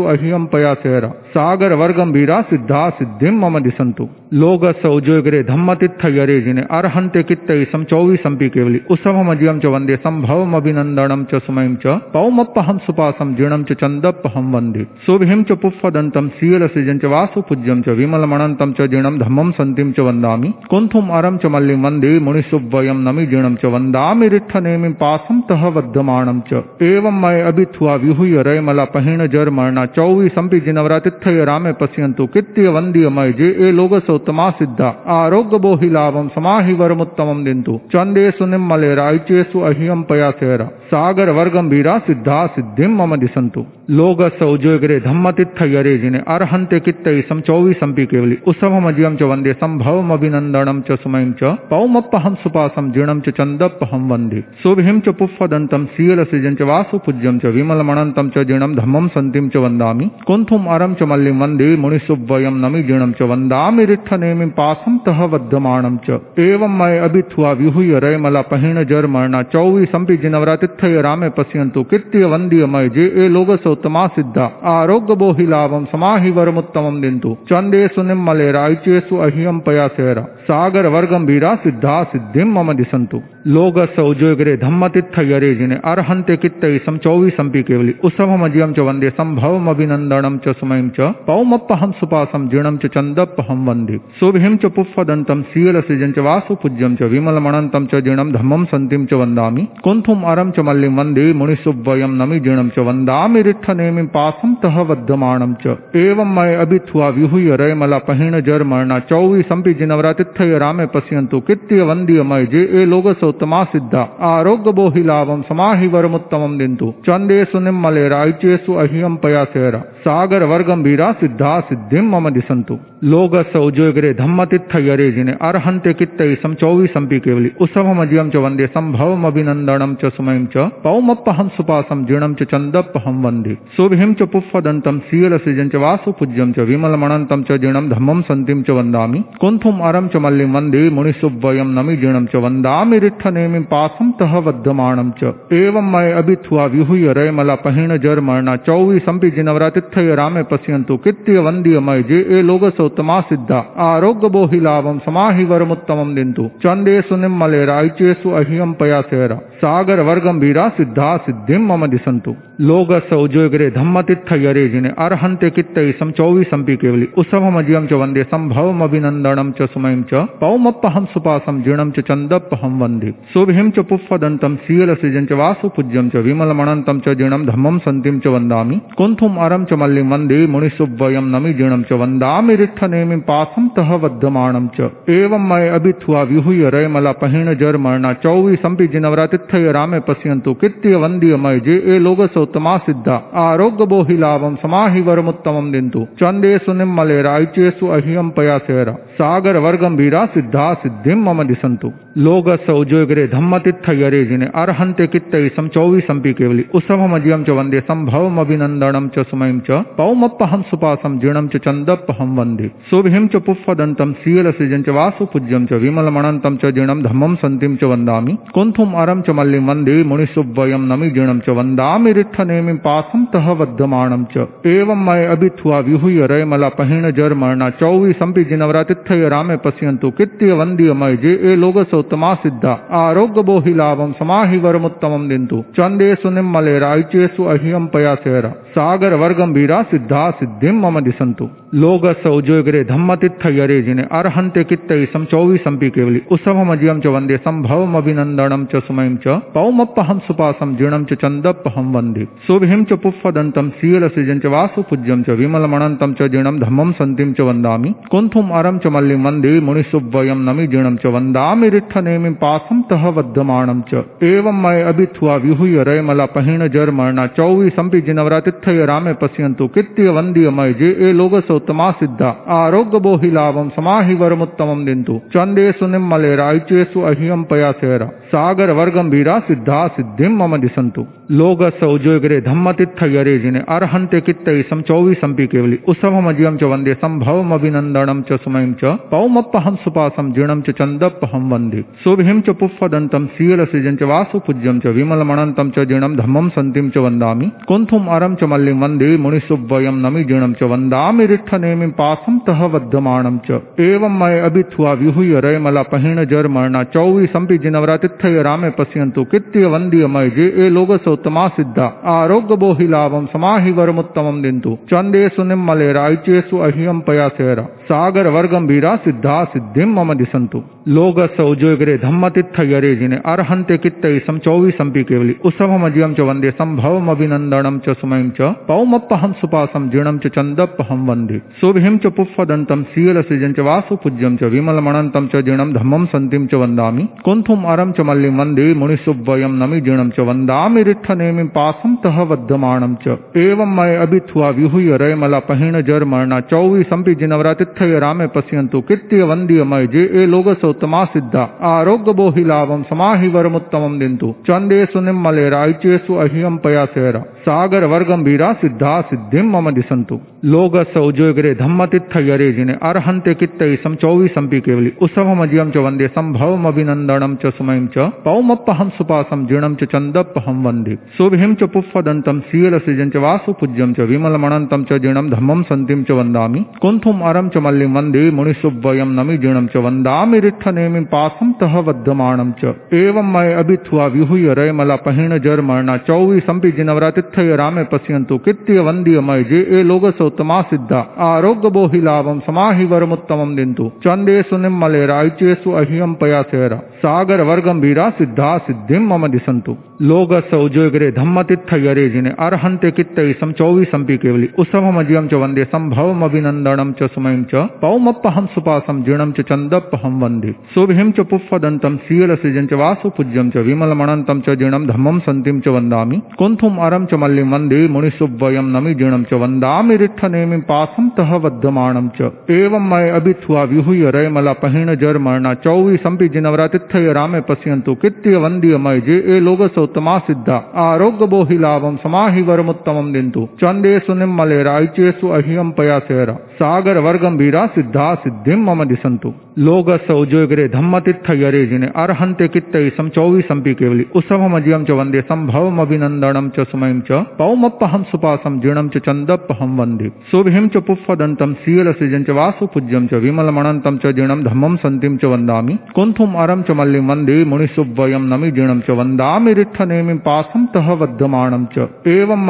अहियम पया सेरा। सागर वर्गंभीरा सिद्धा सिद्धिम मम दिसंतु लोग सौजोगरे धम्मतित्थ यरे जिने अर्हन्ते कित्तै सम चौवीसंपि केवली। उत्सवमजियम च वंदे संभवम अभिनन्दनम च सुमयम च, पौमप्पहं सुपासम जीर्णम च चन्दप्पहं वंदे। शुभिम च पुफ्फदन्तं सीयलसिजं च वासु पूज्यं च, विमलमणन्तं च जीर्णं, धम्मं सन्तिं च वन्दामि। कुन्थुम अरं च मल्लिं वंदे मुनिसुवयं नमि जीर्णं च वन्दामि रिट्ठनेमिं पासं तः वद्धमाणं च। एवं मय अभिथुआ विहुय रयमला पहिण जर मरणा चौवीसंपि जिनवरातिथय रामे पश्यन्तु कित्य वन्द्यमय जे ए लोगसोत्तमा सिद्धा आरोग्य बोहि लाभम समाहि वरमुत्तमं दिन्तु चन्देषु निम्मले रायचेषु अह्यम पयासेरा सागर वर्गंभीरा सिद्धा सिद्धिम मम दिसंतु लोग सौजोगरे धम्मतित्थ यरे जिने अर्हन्ते कित्तै सम चौवीसंपि केवली उत्सवमजियम च वंदे संभवम अभिनन्दनम च सुमयं च सुपासं जीर्णं च चन्दप्पहं वंदे शुभिं च पुफ्फदन्तं सीयलसिजं च वासु पूज्यं च विमलमणन्तं च जीर्णं धम्मं सन्तिं च वन्दामि कुंथुम अरम च मल्लिं वंदे मुनिसुवयं नमि जीर्णं च वन्दामि रिट्ठनेमिं पासं तह वद्धमाणं च। एवं मय अभिथुआ विहुय रयमला पहिण जर मरणा चौवीसंपि जिनवरातिथय रामे पश्यन्तु। कृत्य मय जे ए लोगसोत्तमा सिद्धा। आरोग्य बोहि लाभम समाहि वरमुत्तमं दिन्तु चन्देषु निम्मले रायचेषु पया सेरा। सागर वर्गंभीरा सिद्धा सिद्धिं मम दिसंतु लोग सौजोगरे धम्मतित्थ यरे जिने अर्हन्ते कित्तै सम चौवीसंपि केवली। उत्सवमजियं च वंदे संभवम अभिनन्दनं च सुमयं च पौमप्पहं सुपासं जीर्णं च चन्दप्पहं वंदे। शुभिं च पुफ्फदन्तं सीयलसिजं च वासु पूज्यं च विमलमणन्तं च जीर्णं धम्मं सन्तिं च वन्दामि। कुन्थुम अरं च मल्लिं वंदे मुनिसुवयं नमि जीर्णं च वन्दामि रिट्ठनेमिं पासं तः वद्धमाणं च। एवं मय अभिथुआ विहुय रयमला पहिण जर मरणा चौवीसंपि जिनवरातिथय रामे पश्यन्तु कृत्य मय जे ए लोगसोत्तमा सिद्धा आरोग्य बोहि लाभम समाहि वरमुत्तमं दिन्तु चन्देषु निम्मले रायचेषु अह्यम पयासेरा सागर वर्गंभीरा सिद्धा सिद्धिं मम दिसंतु लोग सौजोगरे धम्मतित्थ यरे जिने अर्हन्ते कित्तै सम चौवीसंपि केवली उत्सवमजियं च वंदे संभवम अभिनन्दनं च सुमयं च पौमप्पहं सुपासं जीर्णं च चन्दप्पहं वंदे शुभिं च पुफ्फदन्तं सीयलसिजं च वासु पूज्यं च विमलमणन्तं च जीर्णं धम्मं सन्तिं च वन्दामि कुन्थुम अरं च मल्लिं वंदे मुनिसुवयं नमि जीर्णं च रिट्ठनेमिं पासं तः वद्धमाणं च। एवं मय अभिथुआ विहुय रयमला पहिण जर मरणा जिनवरा जिनवरातिथय रामे पश्यन्तु। कृत्य मय जे ए लोगसोत्तमा सिद्धा। आरोग्य बोहि लाभम समाहि वरमुत्तमं दिन्तु चन्देषु निम्मले रायचेषु अह्यम पयासेरा सागर वर्गम वीरा सिद्धा सिद्धिं मम दिसंतु लोग सौजोगरे धम्मतित्थ यरे जिने अर्हन्ते कित्तै सम चौवीसंपि केवली। उत्सवमजियं च वंदे संभवम अभिनन्दनं च सुमयं च। पौमप्पहं सुपासं जीर्णं च चन्दप्पहं वंदे। शुभिं च पुफ्फदन्तं सीयलसिजं च वासु पूज्यं च विमलमणन्तं च जीर्णं धम्मं सन्तिं च वन्दामि कुन्थुम अरं च मल्लिं वंदे मुनिसुवयं नमि जीर्णं च वन्दामि रिट्ठनेमिं पासं तः वद्धमाणं च एवं मय अभिथुआ विहुय रयमला पहिण जर मरणा चौवीसंपि जिनवरातिथय रामे पश्यन्तु कृत्य वन्द्यमय जे ए लोगसोत्तमा सिद्धा आरोग्य बोहि लाभम समाहि वरमुत्तमं दिन्तु चन्देषु निम्मले रायचेषु अह्यम पयासेरा सागर वर्गंभीरा सिद्धा सिद्धिं मम दिसंतु लोग सौजोगरे धम्मतित्थ यरे जिने अर्हन्ते कित्तै सम चौवीसंपि केवली। उत्सवमजियं च वंदे संभवम अभिनन्दनं च सुमयं च। पौमप्पहं सुपासं जीर्णं च चन्दप्पहं वंदे। शुभिं च पुफ्फदन्तं सीयलसिजं च वासु पूज्यं च विमलमणन्तं च जीर्णं धम्मं सन्तिं च वन्दामि। कुन्थुम अरं च मल्लिं वंदे मुनिसुवयं नमि जीर्णं च वन्दामि रिट्ठनेमिं पासं तः वद्धमाणं च। एवं मय अभिथुआ विहुय रयमला पहिण जर मरणा चौवीसंपि जिनवरातिथय रामे पश्यन्तु कृत्य मय जे ए लोगसोत्तमा सिद्धा आरोग्य बोहि लाभम समाहि वरमुत्तमं दिन्तु चन्देषु निम्मले अहियम पया सेरा सागर वर्गंभीरा सिद्धा सिद्धिम मम दिसंतु लोग सौजोगरे धम्मतित्थ यरे जिने अर्हन्ते कित्तै सम चौवीसंपि केवली। उत्सवमजियं च वंदे संभवम अभिनन्दनं च सुमयं च, पौमप्पहं सुपासं, जीर्णं च चन्दप्पहं वंदे। शुभिं च पुफ्फदन्तं सीयलसिजं च वासु पूज्यं च, विमलमणन्तं च, जीर्णं धम्मं सन्तिं च वन्दामि। कुन्थुम अरं च मल्लिं वंदे मुनिसुवयं नमि जीर्णं च वन्दामि, रिट्ठनेमिं पासं तः वद्धमाणं च। एवं मय अभिथुआ विहुय रयमला पहिण जर मरणा चौवीसंपि जिनवरातिथय रामे पश्यन्तु, कृत्य वन्द्यमय जे ए लोगसो उत्तमा सिद्धा आरोग्य बोहि लाभम समाहि वरमुत्तमम दिंतु चंदेशु निम्मले रायचेसु अहियम पयासेरा सागर वर्गंभीरा सिद्धा सिद्धिम मम दिसंतु लोग सौजोगरे धम्मतित्थ यरे जिने अर्हंते कित्तई सम चौवीसंपि केवली उसभमजियम च वंदे संभवम अभिनंदनम च सुमयम च पौमप्पहम सुपासम जीर्णम च चंदप्पहम वंदे शुभिम च पुफ्फदंतम सील सृजन च वासु पूज्यम च विमलमणंतम च जीर्णम धम्मम संतिम च वंदामि कुंथुम अरम च मल्लिम वंदे मुनिसुवयम नमी जीर्णम च रिट्ठ नेमिम पासम तह वद्यमाणम च। एवं मय अभिथुआ विहुय रयमला पहिण जर मरणा जिनवरा जिनवरातिथय रामे पश्यंतु कृत्य वंदीय मय जे ए लोग सौतमा सिद्धा। आरोग्य बोहि लाभम समाहि वरमुत्तमम दिंतु चंदेशु निम्मले रायचेसु अहियम पयासेरा सागर वर्गंभीरा सिद्धा सिद्धिम मम दिसंतु लोग सौजोगरे धम्मतित्थ यरे जिने अर्हंते कित्तई सम चौवीसंपि केवली। उसभमजियम च वंदे संभवम अभिनंदनम च सुमयम च। पौमप्पहम सुपासम जीर्णम च वंदे शुभिम च पुफ्फदंतम सील सृजन च वासु पूज्यम च विमलमणंतम च जीर्णम धम्मम संतिम च वंदामि कुंथुम अरम च मल्लिम वंदे मुनिसुवयम नमि जीर्णम च वंदामि रिट्ठ नेमि पासम तह वद्यमाणम च एवं मय अभिथुआ विहुय रयमला पहिण जर मरणा चौवीसंपि जिनवरातिथय रामे पश्यंतु कित्य वंदीय मय जे ए लोग सौतमा सिद्धा आरोग्य बोहि लाभम समाहि वरमुत्तमम दिंतु चंदेशु निम्मले रायचेसु अहियम पयासेरा सागर वर्गंभीरा सिद्धा सिद्धिम मम दिसंतु लोग सौजोगरे धम्मतित्थ यरे जिने अर्हंते सम चौवीसंपि केवली। उसभमजियम च वंदे संभवम अभिनंदनम च सुमयम च पौमप्पहम सुपासम जीर्णम च चंदप्पहम वंदे शुभिम च पुफ्फदंतम सील सृजन च वासु पूज्यम च विमलमणंतम च जीर्णम धम्मम संतिम च वंदामि कुंथुम अरम च मल्लिम वंदे मुनिसुवयम नमि जीर्णम च वंदामि रिट्ठ नेमि पासम तह वद्यमाणम च। एवं मय अभिथुआ विहुय रयमला पहिण जर मरणा चौवीसंपि जिनवरातिथय रामे पश्यंतु कित्य वंदीय मय जे ए लोग सौतमा सिद्धा आरोग्य बोहि लाभम समाहि वरमुत्तमम दिंतु चंदेशु निम्मले रायचेसु अहियम पयासेरा सागर वर्गंभीरा सिद्धा सिद्धिम मम दिसंतु लोग सौजोगरे धम्मतित्थ यरे जिने अर्हंते कित्तई सम चौवीसंपि केवली उसभमजियम च वंदे संभवम अभिनंदनम च सुमयम च पौमप्पहम सुपासम जीर्णम च चंदप्पहम वंदे शुभिम च पुफ्फदंतम सील सृजन च वासु पूज्यम च विमलमणंतम च जीर्णम धम्मम संतिम च वंदामि कुंथुम अरम च मल्लिम वंदे मुनिसुवयम नमि जीर्णम च वंदामि रिट्ठ नेमि पासम तह वद्यमाणम च। एवं मय अभिथुआ विहुय रयमला पहिण जर मरणा चौवीसंपि जिनवरातिथय रामे पश्यंतु कित्य वंदीय मय जे ए लोग सौतमा सिद्धा। आरोग्य बोहि लाभम समाहि वरमुत्तमम दिंतु चंदेशु निम्मले रायचेसु अहियम पयासेरा। सागर वर्गंभीरा सिद्धा सिद्धिम मम दिसंतु लोग सौजोगरे धम्मतित्थ यरे जिने अर्हंते कित्तई सम चौवीसंपि केवली। उसभमजियम च वंदे संभवम अभिनंदनम च सुमयम च। पौमप्पहम सुपासम जीर्णम च वंदे शुभिम च पुफ्फदंतम सील सृजन च वासु पूज्यम च विमलमणंतम च जीर्णम धम्मम संतिम च वंदामि कुंथुम अरम च मल्लिम वंदे मुनिसुवयम नमि जीर्णम च वंदामि रिट्ठ नेमि पासम तह वद्यमाणम च। एवं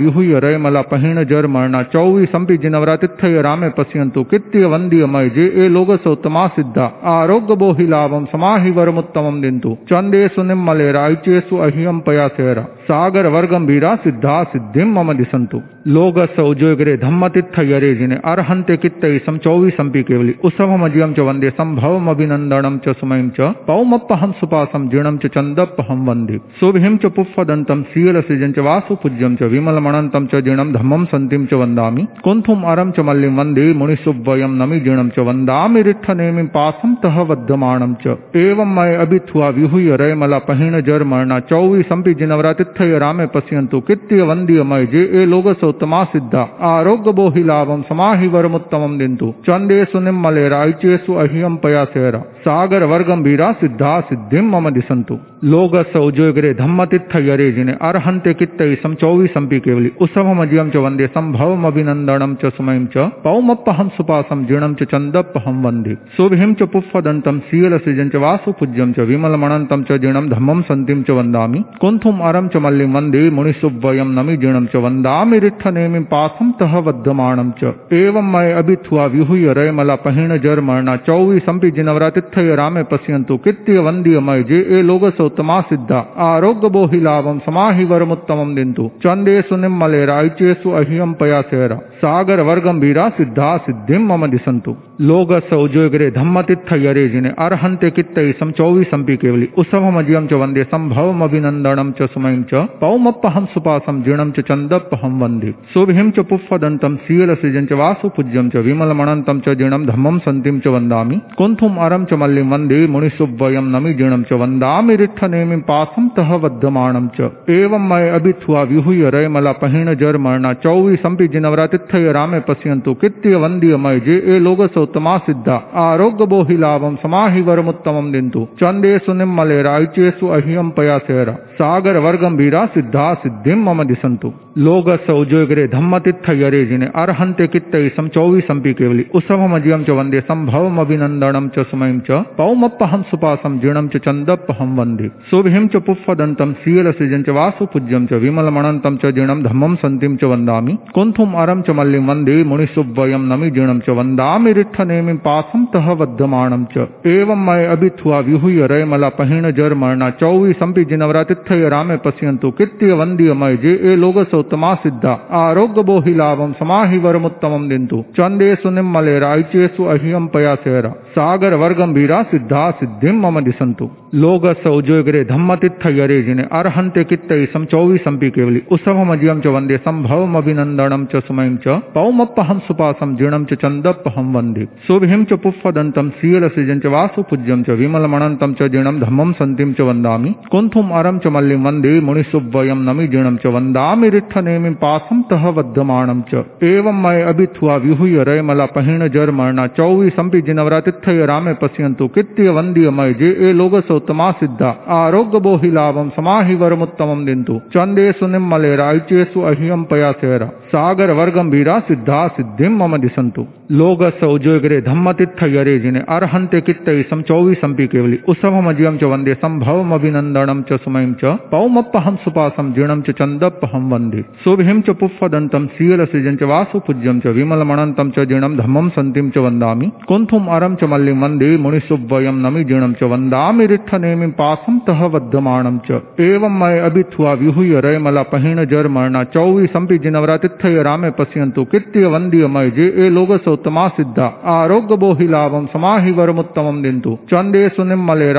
विहुय रयमला पहिण जर मरणा जिनवरा जिनवरातिथय रामे पश्यंतु कृत्य वंदीय मय जे ए लोग सौतमा सिद्धा। आरोग्य बोहि लाभम समाहि वरमुत्तमम दिंतु चंदेशु निम्मले रायचेसु अहियम पयासेरा सागर वर्गंभीरा सिद्धा सिद्धिम मम दिसंतु लोग सौजोगरे धम्मतित्थ यरे जिने अर्हंते कित्तई सम चौवीसंपि केवली उसभमजियम च वंदे संभवम अभिनंदनम च सुमयम च पौमप्पहम सुपासम जीर्णम च चंदप्पहम वंदे शुभिम च पुफ्फदंतम सील सृजन च वासु पूज्यम च विमलमणंतम च जीर्णम धम्मम संतिम च वंदामि कुंथुम अरम च मल्लिम वंदे मुनिसुवयम नमी जीर्णम च वंदामि रिट्ठ नेमि पासम तह वद्यमाणम च एवं मय अभिथुआ विहुय रयमला पहिण जर मरणा चौवीसंपि जिनवरातिथय रामे पश्यंतु कित्य वंदीय मय जे ए लोग सौतमा सिद्धा आरोग्य बोहि लाभम समाहि वरमुत्तमम दिंतु चंदेशु निम्मले रायचेसु अहियम पयासेरा सागर वर्गंभीरा सिद्धा सिद्धिम मम दिसंतु लोग धम्मतित्थ यरे जिने अर्हंते कित्तई सम चौवीसंपि केवली उसभमजियम च वंदे संभवम अभिनंदनम च सुमयम च पौमप्पहम सुपासम जीर्णम च चंदप्पहम वंदे शुभिम च पुफ्फदंतम सील सृजन च वासु पूज्यम च विमलमणंतम च जीर्णम धम्मम संतिम च वंदामि कुंथुम अरम च मल्लिम वंदे मुनिसुवयम नमि जीर्णम च वंदामि रिट्ठ नेमि पासम तह वद्यमाणम च। एवं मय अभिथुआ विहुय रयमला पहिण जर मरणा जिनवरा तिथ्य रामे पश्यंतु कृत्य वंदीय मय जे ए लोगसो तमा सिद्धा। आरोग्य बोहि लाभम समाहि वरमुत्तमम दिंतु चंदेशु निम्मले रायचेसु अहियम पयासेरा। सागर वर्गंभीरा सिद्धा सिद्धिम मम दिसंतु लोग सौजोगरे धम्मतित्थ यरे जिने अर्हन्ते कित्तै सम चौवीसंपि केवली। उत्सवमजियम च वंदे संभवम अभिनंदनम च सुमयं च पौमप्पहं सुपासम जीर्णं च चन्दप्पहं वंदे। शुभिं च पुष्पदन्तं शीलसृजं च वासुपूज्यं च विमलमणन्तं च जीर्णं धम्मं सन्तिं च वन्दामि। कुन्थुम् अरं च मल्लिं वंदे मुनिसुव्वयं नमि जीर्णं च वन्दामि रिट्ठनेमिं पासं तः वध्यमाणं च। एवं मय अभिथुआ विहुय रयमला पहिण जर मरणा जिनवरातिथय रामे पश्यन्तु कित्य वन्द्य मय जे ए लोग सौतमा सिद्धा आरोग्य बोहि लाभम समाहि वरमुत्तमं दिन्तु चन्देषु निम्मले रायचेषु अह्यं पयासेरा सागर वर्गंभीरा सिद्धा, सिद्धिं मम दिसंतु लोग सौजोगरे धम्मतित्थ यरे जिने अर्हन्ते कित्तै सम चौवीसंपि केवली। उत्सवमजियं च वंदे संभवम अभिनन्दनं च सुमयं च। पौमप्पहं सुपासं, जीर्णं च चन्दप्पहं वंदे। शुभिं च पुष्पदन्तं, शीलसृजं च वासुपूज्यं च, विमलमणन्तं च, जीर्णं धम्मं सन्तिं च वन्दामि। कुन्थुम् अरं च मल्लिं वंदे मुनिसुव्वयं नमी जीर्णं च वन्दामि रिट्ठनेमिं पाथम तह बद्धमाणम च। एवं मय अभिथुआ विहुय रयमला पहिण जर मरणा चौवीसंपि जिनवरा तिथय रामे पश्यंतु कृत्य वंदीय मय जे ए लोग सौतमा सिद्धा। आरोग्य बोहि लाभम समाहि वरमुत्तमं दिन्तु। चंदेशु निम्मले अहियम पया पयासेरा। सागर वर्गम वर्गंभीरा सिद्धा सिद्धिं मम दिसंतु लोग सौजोगरे धम्मतित्थ यरे जिने अर्हन्ते कित्तै सम चौवीसंपि केवली। उत्सवमजियं च वंदे संभवम अभिनन्दनं च सुमयं च। पौमप्पहं सुपासं जीर्णं च चन्दप्पहं वंदे। शुभिं च पुष्पदन्तं शीलसृजं च वासुपूज्यं च, विमलमणन्तं च जीर्णं, धम्मं सन्तिं च वन्दामि। कुन्थुम् अरं च मल्लिं वंदे मुनिसुव्वयं नमि जीर्णं च वन्दामि। रिट्ठनेमिं पासं तः वध्यमाणं च। एवं मय अभिथुआ विहुय रयमला पहिण जर मरणा चौवीसंपि जिनवरातिथय रामे पश्यन्तु, कृत्य वन्द्य मय जे ए लोग सौतमा सिद्धा। आरोग्य बोहि लाभम समाहि वरमुत्तमं दिन्तु। चन्देषु निम्मले रायचेषु अह्यं पयासेरा। सागर वर्गंभीरा सिद्धा, सिद्धिं मम दिसंतु लोग सौजोगरे धम्मतित्थ यरे जिने अर्हन्ते कित्तै सम चौवीसंपि केवली। उत्सवमजियं च वंदे संभवम अभिनन्दनं च सुमयं च। पौमप्पहं सुपासं जीर्णं च चन्दप्पहं वंदे। शुभिं च पुष्पदन्तं शीलसृजं च वासुपूज्यं च विमलमणन्तं च जीर्णं धम्मं सन्तिं च वन्दामि। कुन्थुम् अरं च मल्लिं वंदे मुनिसुव्वयं नमि जीर्णं च वन्दामि रिट्ठनेमिं पासं तः वध्यमाणं च। एवं मय अभिथुआ विहुय रयमला पहिण जर मरणा जिनवरा जिनवरातिथय रामे पश्यन्तु कृत्य वन्द्य मय जे ए लोग सौतमा सिद्धा। आरोग्य बोहि लाभम समाहि वरमुत्तमं दिन्तु चंदेशु निम्मले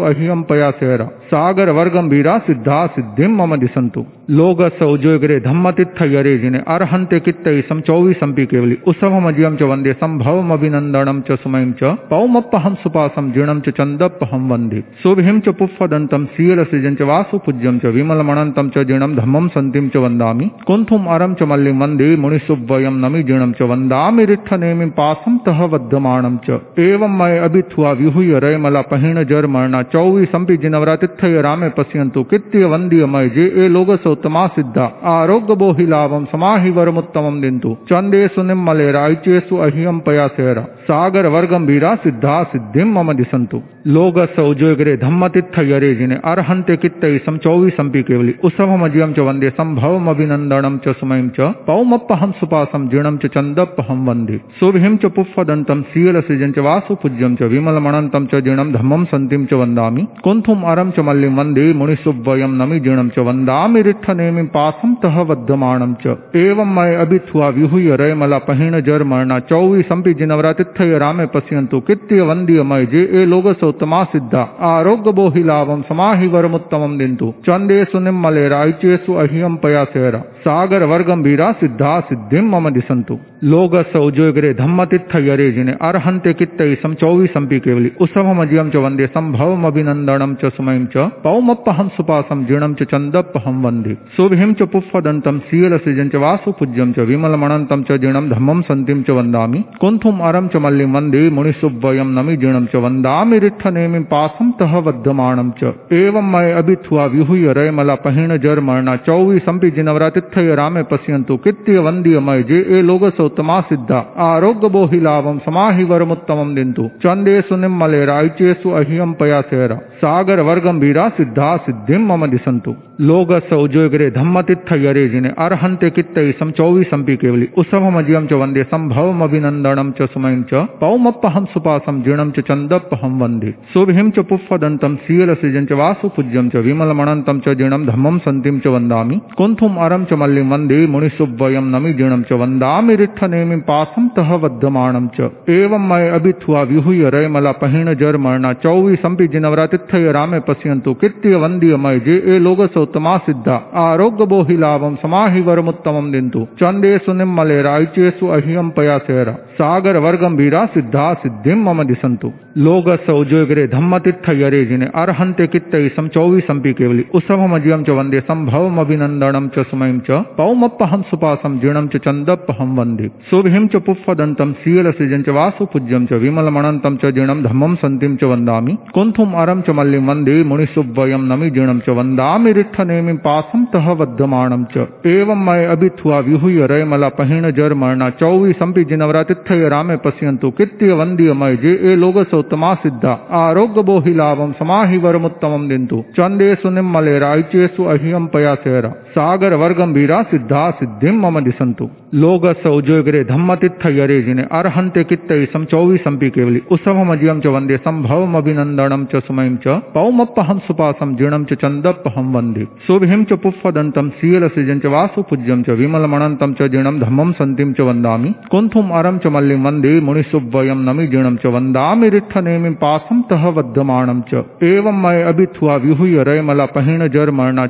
अहियम पया पयासेरा सागर वर्गंभीरा सिद्धा सिद्धिं मम दिसंतु लोग सौजोगरे धम्मतित्थ यरे जिने अर्हन्ते कित्तै सम चौवीसंपि केवली। उत्सवमजियं च वंदे संभवम अभिनन्दनं च सुमयं च, पौमप्पहं सुपासं, जीर्णं च चन्दप्पहं वंदे। शुभिं च पुष्पदन्तं, शीलसृजं च वासुपूज्यं च, विमलमणन्तं च, जीर्णं धम्मं सन्तिं च वन्दामि। कुन्थुम् अरं च मल्लिं वंदे मुनिसुव्वयं नमि जीर्णं च वन्दामि। रिट्ठनेमिं पासं तः वध्यमाणं च। एवं मय अभिथुआ विहुय रयमला पहिण जर मरणा चौवीसंपि जिनवरातित्थ तीर्थय रामे पश्यन्तु कृत्य वंद्य मय जे ए लोग सौतमा सिद्धा आरोग्य बोहि लाभम समाहि वरमुत्तमं दिन्तु चन्देषु निम्मले रायचेषु अह्यं पयासेरा सागर वर्गंभीरा सिद्धा सिद्धिं मम दिसंतु लोग सौजोगरे धम्मतित्थ यरे जिने अर्हन्ते कित्तै सम चौवीसंपि केवली उत्सवमजियं च वंदे संभवम अभिनन्दनं च सुमयं च पौमप्पहं सुपासं जीर्णं च चन्दप्पहं वंदे। शुभिं च पुष्पदन्तं शीलसृजं च वासुपूज्यं च विमलमणन्तं च जीर्णं धम्मं सन्तिं च वन्दामि। कुन्थुम् अरं च मल्लिं वंदे मुनिसुव्वयं नमि जीर्णं च वन्दामि रिट्ठनेमिं पासं तः वध्यमाणं च। एवं मय अभिथुआ विहुय रयमला पहिण जर मरणा चौवीसंपि जिनवरातिथय रामे पश्यन्तु कृत्य वन्द्य मय जे ए लोग सौतमा सिद्धा आरोग्य बोहि लाभम समाहि वरमुत्तमं दिन्तु चन्देषु निम्मले रायचेषु अह्यं पयासेरा सागर वर्गंभीरा सिद्धा सिद्धिं मम दिसंतु लोग सौजोगरे धम्मतित्थ यरे जिने अर्हन्ते कित्तै सम चौवीसंपि केवली उत्सवमजियं च वंदे संभवम अभिनन्दनं च सुमयं च पौमप्पहं सुपासं जीर्णं च चन्दप्पहं वंदे शुभिं च पुष्पदन्तं शीलसृजं च वासुपूज्यं च विमलमणन्तं च जीर्णं धम्मं सन्तिं च वन्दामि कुंथुम अरम च मल्लिं वंदे मुनिसुव्वयं नमि जीर्णं च वन्दामि रिट्ठनेमिं पासं तह वध्यमाणं च। एवं मय अभिथुआ विहुय रयमला पहिण जर मरणा चौवीसंपि जिनवरा तिथय रामे पश्यन्तु। कृत्य वंद्य मय जे ए लोग सौतमा सिद्धा। आरोग्य बोहि लाभम समाहि वरमुत्तमं दिन्तु चंदेशु निम्मले रायचेषु पया सेरा। सागर वर्गंभीरा सिद्धा सिद्धिम मम दिसंतु लोगसौजोग्रे धम्मतित्थयरेजिने अर्हन्ते कित्तैसं चौवीसंपि केवलि। उसभमजियं च वंदे सम्भवमभिनन्दनं च सुमयं च, पौमप्पहं सुपासं, जीर्णं च चन्दप्पहं वंदे। सुभिं च पुष्पदन्तं सीलसृजं च वासुपूज्यं च, विमलमणन्तं च, जीर्णं धम्मं सन्तिं च वन्दामि। कुन्थुम् अरं च मल्लिं वंदे मुनिसुव्वयं नमि जीर्णं च वन्दामि, रिट्ठनेमिं पासं तः वध्यमाणं च। एवं मय अभिथुआ विहुय रयमला पहिण जर मरणा जिनवरा जिनवरातिथय रामे पश्यन्तु कृत्य वन्दीय मय, जे ए लोगसोत्तमा सिद्धा आरोग्य बोहि लाभं समाहि वरमुत्तमं दिन्तु चंदेशु निम्मले रायचेषु अह्यं पयासेरा सागर वर्गंभीरा सिद्धा सिद्धिं मम दिसन्तु लोगसौजोग्रे धम्मतित्थयरेजिने अर्हन्ते कित्तैसं चौवीसंपि केवलि उसभमजियं च वंदे सम्भवमभिनन्दनं च सुमयं च पौमप्पहं सुपासं जीर्णं च चन्दप्पहं वंदे शुभिं च पुष्पदन्तं शीलसृजं च वासुपूज्यं च विमलमणन्तं च जीर्णं धम्मं सन्तिं च वन्दामि कुन्थुम् अरं च मल्लिं वंदे मुनिसुव्वयं नमि जीर्णं च वन्दामि रिट्ठनेमिं पासं तः वध्यमाणं च। एवं मय अभिथुआ विहुय रयमला पहिण जर मरणा चौवीसंपि जिनवरातिथय रामे पश्यन्तु। कृत्य वन्दीय मय जे ए लोगसोत्तमा सिद्धा। आरोग्य बोहि लाभं समाहि वरमुत्तमं दिन्तु। चन्देषु निम्मले रायचेषु अह्यं पयासेरा। सागर वर्गंभीरा सिद्धा सिद्धिं मम दिसन्तु लोगसौजोग्रे धम्मतित्थयरेजिने अर्हन्ते कित्तैसं चौवीसंपि केवलि। उसभमजियं च वंदे सम्भवमभिनन्दनं च सुमयं च। पौमप्पहं सुपासं जीर्णं च चन्दप्पहं वंदे। शुभिं च पुष्पदन्तं शीलसृजं च वासुपूज्यं च विमलमणन्तं च जीर्णं धम्मं सन्तिं च वन्दामि। कुंथुम अरं च मल्लिं वंदे मुनिसुव्वयं नमी जीर्णं च वन्दामि रिट्ठनेमिं पासं तः वध्यमाणं च। एवं मय अभिथुआ विहुय रयमला पहिण जर मरणा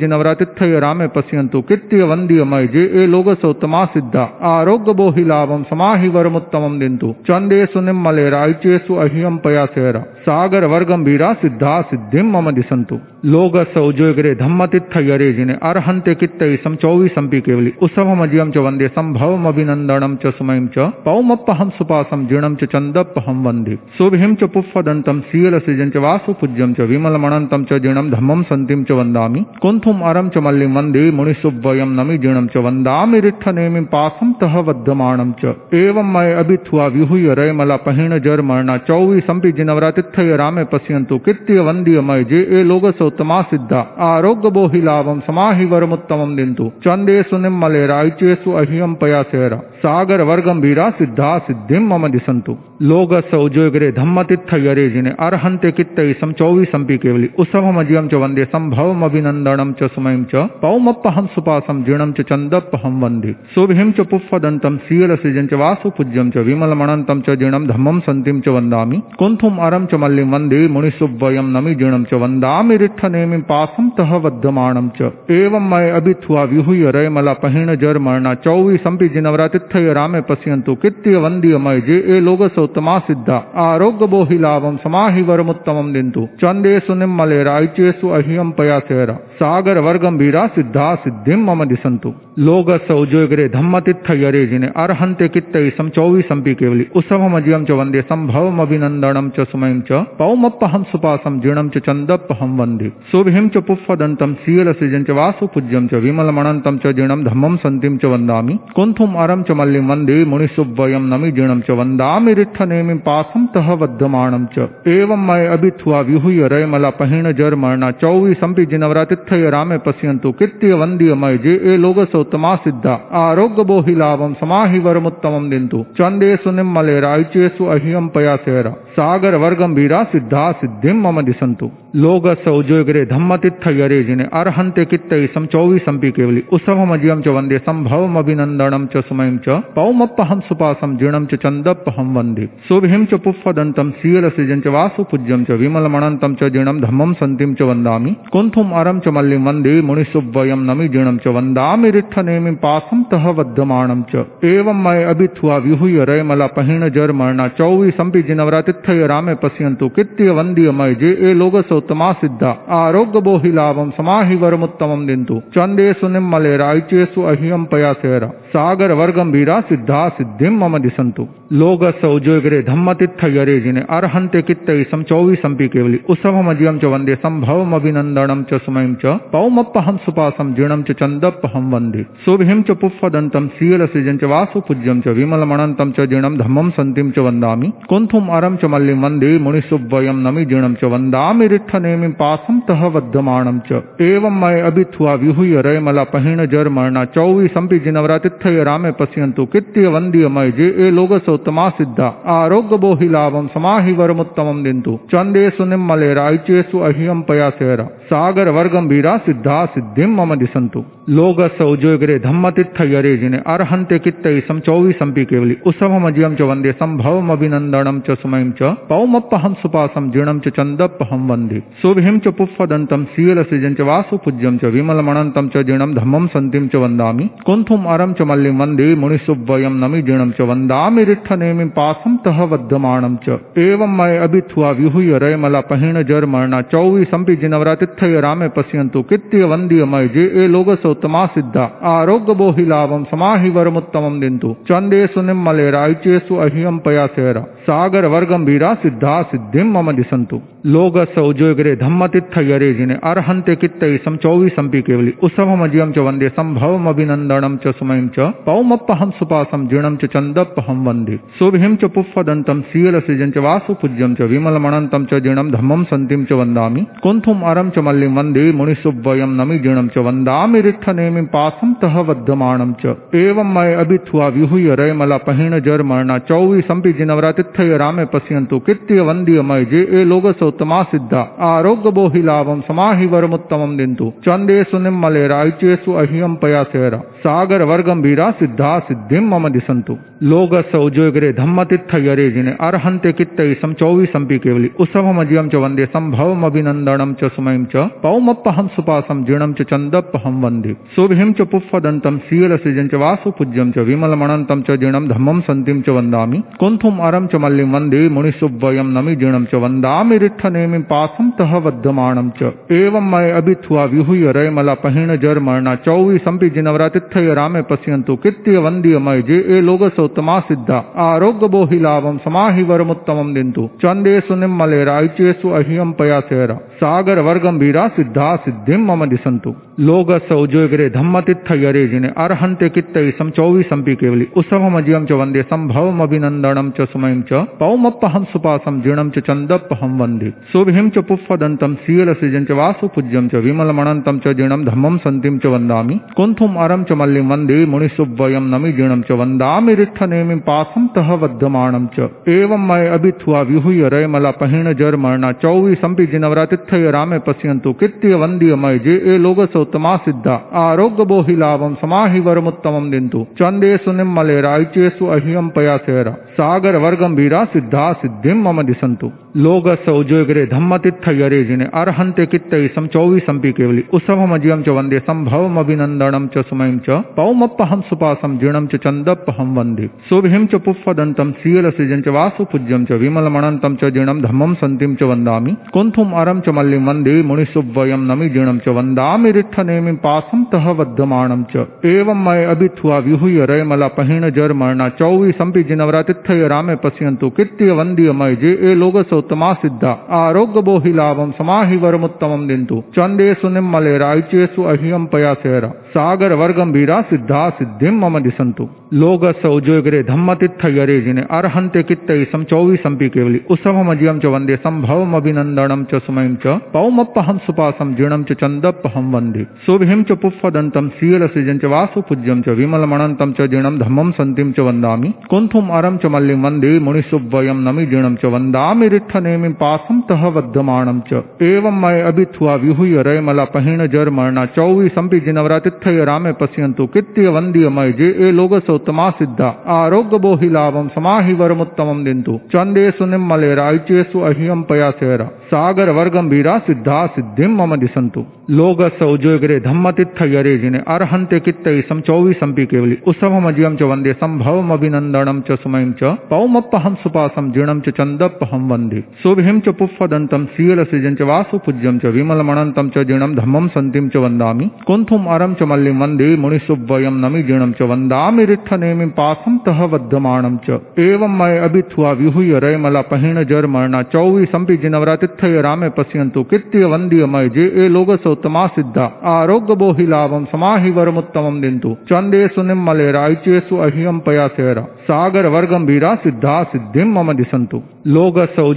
जिनवरा तिथय रामे पश्यन्तु कृत्य वन्दीय मय जे ए लोगसोत्तमा सिद्धा। आरोग्य बोहि लाभं समाहि वरमुत्तमं दिन्तु। चन्देषु निम्मले रायचेषु अह्यं पयासेरा सागर वर्गंभीरा सिद्धा सिद्धिं मम दिसन्तु लोगसौजोग्रे धम्मतित्थयरेजिने अर्हन्ते कित्तैसं केवली केवलि उसभमजियं च वंदे सम्भवमभिनन्दनं च सुमयं च पौमप्पहं सुपासं जीर्णं च चन्दप्पहं वंदे शुभिं च पुष्पदन्तं शीलसृजं च वासुपूज्यं च विमलमणन्तं च जीर्णं धम्मं सन्तिं च वन्दामि कुन्थुम् अरं च मल्लिं वंदे मुनिसुव्वयं नमि जीर्णं च वन्दामि रिट्ठनेमिं पासं तः वध्यमाणं च एवं मय अभिथुआ विहुय रयमला पहिण जर मरणा जिनवरा जिनवरातिथय रामे पश्यन्तु कृत्य वन्दीय मय जे ए लोगसोत्तमा सिद्धा आरोग्य बोहि लाभम समाहि वरमुत्तमं दिन्तु। चन्देषु निम्मले अहियम पया सेरा सागर वर्गंभीरा सिद्धा सिद्धिम मम दिसन्तु लोगसौजोग्रे धम्मतित्थयरेजिने अर्हन्ते कित्तैसं चौवीसंपि केवलि। उसभमजियं च वंदे सम्भवमभिनन्दनं च सुमयं च, पौमप्पहं सुपासं जीर्णं च चन्दप्पहं वंदे। शुभिं च पुष्पदन्तं शीलसृजं च वासुपूज्यं च विमलमणन्तं च जीर्णं, धम्मं सन्तिं च वन्दामि। कुन्थुम् अरं च मल्लिं वंदे, मुनिसुव्वयं नमि जीर्णं च वन्दामि रिट्ठनेमिं पासं तः वध्यमाणं च। एवं मय अभिथुआ विहुय रयमला पहिण जर मरणा चौवीसंपि जिनवरातिथय रामे पश्यन्तु, कृत्य वन्दीय मय जे ए लोगसोत्तमा सिद्धा आरोग्य बोहि लाभं समाहि वरमुत्तमं दिन्तु चन्देषु निम्मले रायचेषु अह्यं पयासेरा सागर वर्गंभीरा सिद्धा सिद्धिं मम दिसन्तु लोगसौजोग्रे धम्मतित्थयरेजिने अर्हन्ते कित्तैसं चौवीसंपि केवलि उसभमजियं च वंदे सम्भवमभिनन्दनं च सुमयं च पौमप्पहं सुपासं जीर्णं च चन्दप्पहं वंदे शुभिं च पुष्पदन्तं शीलसृजं च वासुपूज्यं च विमलमणन्तं च जीर्णं धम्मं सन्तिं च वन्दामि कुन्थुम् अरं च मल्लिं वंदे मुनिसुव्वयं नमि जीर्णं च रिट्ठनेमिं पासं तः वध्यमाणं च। एवं मय अभिथुआ विहुय रयमला पहिण जर मरणा जिनवरा तिथय रामे पश्यन्तु। कृत्य वंद्य मय जे ए लोगसोत्तमा सिद्धा। आरोग्य बोहि लाभं समाहि वरमुत्तमं दिन्तु। चन्देषु निम्मले रायचेषु अह्यं पयासेरा। सागर वर्गंभीरा सिद्धा सिद्धिं मम दिसन्तु लोगसौजोग्रे धम्मतित्थयरेजिने अर्हन्ते कित्तैसं चौवीसंपि केवलि। उसभमजियं च वंदे सम्भवमभिनन्दनं च सुमयं च पौमप्पहं सुपासं जीर्णं च चन्दप्पहं वंदे। शुभिं च पुष्पदन्तं शीलसृजं च वासुपूज्यं च विमलमणन्तं च जीर्णं धम्मं सन्तिं च वन्दामि। कुन्थुम् अरं च मल्लिं वंदे मुनिसुव्वयं नमि जीर्णं च वन्दामि रिट्ठनेमिं पासं तः वध्यमाणं च। एवं मय अभिथुआ विहुय रयमला पहिण जर मरणा चौवी संपी जिनवरा जिनवरातिथय रामे पश्यन्तु कृत्य वन्दीय मय जे ए लोगसोत्तमा सिद्धा आरोग्य बोहि लाभम समाहि वरमुत्तमं दिन्तु चन्देषु निम्मले रायचेषु अह्यं पयासेरा सागर वर्गंभीरा सिद्धा सिद्धि मम दिसन्तु लोगसौजोग्रे धम्मतित्थयरेजिने अर्हन्ते कित्तैसं चौवीसंपि केवलि उसभमजियं च वंदे सम्भवमभिनन्दनं च सुमयं च पौमप्पहं सुपासं जीर्णं च चन्दप्पहं वंदे शुभिं च पुष्पदन्तं शीलसृजं च वासुपूज्यं च विमलमणन्तं च जीर्णं धम्मं सन्तिं च वन्दामि कुंथुम अरम च मल्लिं वंदे मुनिसुव्वयं नमी जीर्णं च वन्दामि रिट्ठ पासम तह वध्यमाणम च। एवं मय अभिथुआ विहुय रयमला पहिण जर मरणा चौवी संपि जिनवरातिथय रामे पश्यंतु कित्य वंदीय मय जे ए लोग सौतमा सिद्धा। आरोग्य बोहि लाभम समाहि वरमुत्तमम दिंतु चंदेसु निम्मले रायचेसु अहियम पयासेरा। सागर वीरा सिद्धा सिद्धिम मम दिसंतु लोग सौजोगरे धम्मतीर्थ यरे जिने अर्हंते कित्तई सम चौवी संपि केवली। उसभमजियम च वंदे संभवम अभिनंदनम च सुमयम च। पौमप्पहम सुपासम जीर्णम च चंदप्पहम वंदे शुभिम च पुफ्फदंतम सीयल सृजन च वासु पूज्यम च विमलमणंतम च जीर्णम धम्मम संतिम च वंदामि कुंथुम अरम च मल्लिम वंदे मुनिसुवयम नमि जीर्णम च वंदामि रिट्ठ नेमिम पासम तह वद्यमाणम च। एवं मय अभिथुआ विहुय रयमला पहिण जर मरणा चौवी संपि जिनवरातिथय रामे पश्यंतु कित्य वंदीय मय जे ए लोग सौतमा सिद्धा आरोग्य बोहि लाभम समाहि वरमुत्तमम दिंतु चंदेसु निम्मले रायचेसु अहियम सागर वर्गंभीरा सिद्धा सिद्धिम मम दिसंतु लोग सौजोगरे धम्मतीर्थ यरे जिने अर्हंते कित्तई सम चौवी संपि केवली उसभमजियम च वंदे संभवम अभिनंदनम च सुमयम च पौमप्पहम सुपासम जीर्णम च चंदप्पहम वंदे शुभिम च पुफ्फदंतम सीयल सृजन च वासु पूज्यम च विमलमणंतम च जीर्णम धम्मम संतिम च वंदामि कुंथुम अरम च मल्लिम वंदे मुनिसुवयम नमि जीर्णम च वंदामि रिट्ठ नेमि पासम तह वध्यमाणम च। एवं मय अभिथुआ विहुय रयमला पहिण जर मरणा चौवी संपि जिनवरातिथय रामे पश्यंतु कृत्य वंदीय मय जे ए लोग सौतमा सिद्धा। आरोग्य बोहि लाभम समाहि वरमुत्तमम दिंतु। चंदेसु निम्मले रायचेसु अहियम पयासेरा सागर वर्गंभीरा सिद्धा सिद्धिम मम दिसंतु लोग सौजोगरे धम्मतीर्थ यरे जिने अर्हंते कित्तई सम चौवी संपि केवली। उसभमजियम च वंदे संभवम अभिनंदनम च सुमयम च। पौमप्पहम सुपासम जीर्णम च वंदे शुभिम च पुफ्फदंतम सीयल सृजन च वासु पूज्यम च विमलमणंतम च जीर्णम धम्मम संतिम च वंदामि कुंथुम अरम च मल्लिम वंदे मुनिसुवयम नमि जीर्णम च वंदामि रिट्ठ नेमि पासम तह वध्यमाणम च। एवं मय अभिथुआ विहुय रयमला पहिण जर मरणा चौवी संपि जिनवरातिथय रामे पश्यंतु कित्य वंदीय मय जे ए लोग सौतमा सिद्धा। आरोग्य बोहि लाभम समाहि वरमुत्तमम दिंतु चंदेसु निम्मले रायचेसु अहियम पयासेरा सागर वर्गंभीरा सिद्धा सिद्धिम मम दिसंतु लोग सौजोगरे धम्मतीर्थ यरे जिने अर्हंते कित्तई सम चौवी संपि केवली उसभमजियम च वंदे संभवम अभिनंदनम च सुमयम च पौमप्पहम सुपासम जीर्णम च चंदप्पहम वंदे शुभिम च पुफ्फदंतम सीयल सृजन च वासु पूज्यम च विमलमणंतम च जीर्णम धम्मम संतिम च वंदामि कुंथुम अरम च मल्लिम वंदे मुनिसुवयम नमि जीर्णम च वंदामि रिट्ठ नेमि पासम तह वध्यमाणम च एवं मय अभिथुआ विहुय रयमला पहिण जर मरणा चौवी संपि जिनवरातिथय रामे पश्यंतु कृत्य वंदीय मय जे ए लोग सौतमा सिद्धा आरोग्य बोहि लाभम समाहि वरमुत्तमम दिंतु चंदेशु निम्मले रायचेसु अहियम पयासेरा सागर वर्गंभीरा सिद्धा सिद्धिम मम दिसंतु लोग सौजोगरे धम्मतीर्थ यरे जिने अर्हंते कित्तई सम चौवी संपि केवली। उसभमजियम च वंदे संभवम अभिनंदनम च सुमयम च पौमप्पहम सुपासम जीर्णम च चंदप्पहम वंदे शुभिम च पुफ्फदंतम सीयल सृजन च वासु पूज्यम च विमलमणंतम च जीर्णम धम्मम संतिम च वंदामि कुंथुम अरम च मल्लिम वंदे मुनिसुवयम नमि जीर्णम च वंदामि रिट्ठ नेमि पासम तह वध्यमाणम च। एवं अभिथुआ विहुय रयमला पहिण जर मरणा चौवी संपि जिनवरातिथय रामे पश्यंतु कित्य वंदीय मय, जे सौतमा सिद्धा। आरोग्य बोहि लाभम समाहि वरमुत्तमम दिंतु चंदेसु निम्मले रायचेसु अहियम पयासेरा सागर वर्गंभीरा सिद्धा सिद्धिम मम दिसंतु लोग सौजोगरे धम्मतीर्थ यरे जिने। अर्हंते कित्तई सम चौवी संपि केवली। उसभमजियम च वंदे संभवम अभिनंदनम च सुमयम च। पौमप्पहम सुपासम जीर्णम च चंदप्पहम वंदे शुभिम च पुफ्फदंतम सीयल सृजन च वासु पूज्यम च विमलमणंतम च जीर्णम धम्मम संतिम च वंदामि कुंथुम अरम च मल्लिम वंदे मुनिसुवयम नमि जीर्णम च वंदामि रिट्ठ नेमि पासम तह वध्यमाणम च। एवं मय अभिथुआ विहुय रयमला पहिण जर मरणा चौवी संपि जिनवरातिथय रामे पश्यंतु कित्य वंदीय मय जे ए लोग सौतमा सिद्धा। आरोग्य बोहि लाभम समाहि वरमुत्तमम दिंतु चंदेसु निम्मले अहियम पयासेरा सागर वर्गम वर्गंभीरा सिद्धा सिद्धिम मम दिसंतु लोग सौजोगरे धम्मतीर्थ यरे जिने अर्हंते कित्तई सम चौवी संपि केवली। उसभमजियम च वंदे संभवम अभिनंदनम च सुमयम च। पौमप्पहम सुपासम जीर्णम च वंदे शुभिम च सीयल सृजन च वासु पूज्यम च विमलमणंतम च जीर्णम धम्मम संतिम च वंदामि कुंथुम अरम च मल्लिम वंदे मुनिसुवयम नमि जीर्णम च रिट्ठ नेमि पासम तह वध्यमाणम च। एवं मय अभिथुआ विहुय रयमला पहिण मरणा चौवी संपि जिनवरातिथय रामे पश्यंतु कित्य वंदीय मय जे ए लोग सौतमा सिद्धा। आरोग्य बोहि लाभम समाहि वरमुत्तमम दिंतु चंदेसु निम्मले रायचेसु अहियम पयासेरा सागर वर्गंभीरा सिद्धा सिद्धिम मम दिसंतु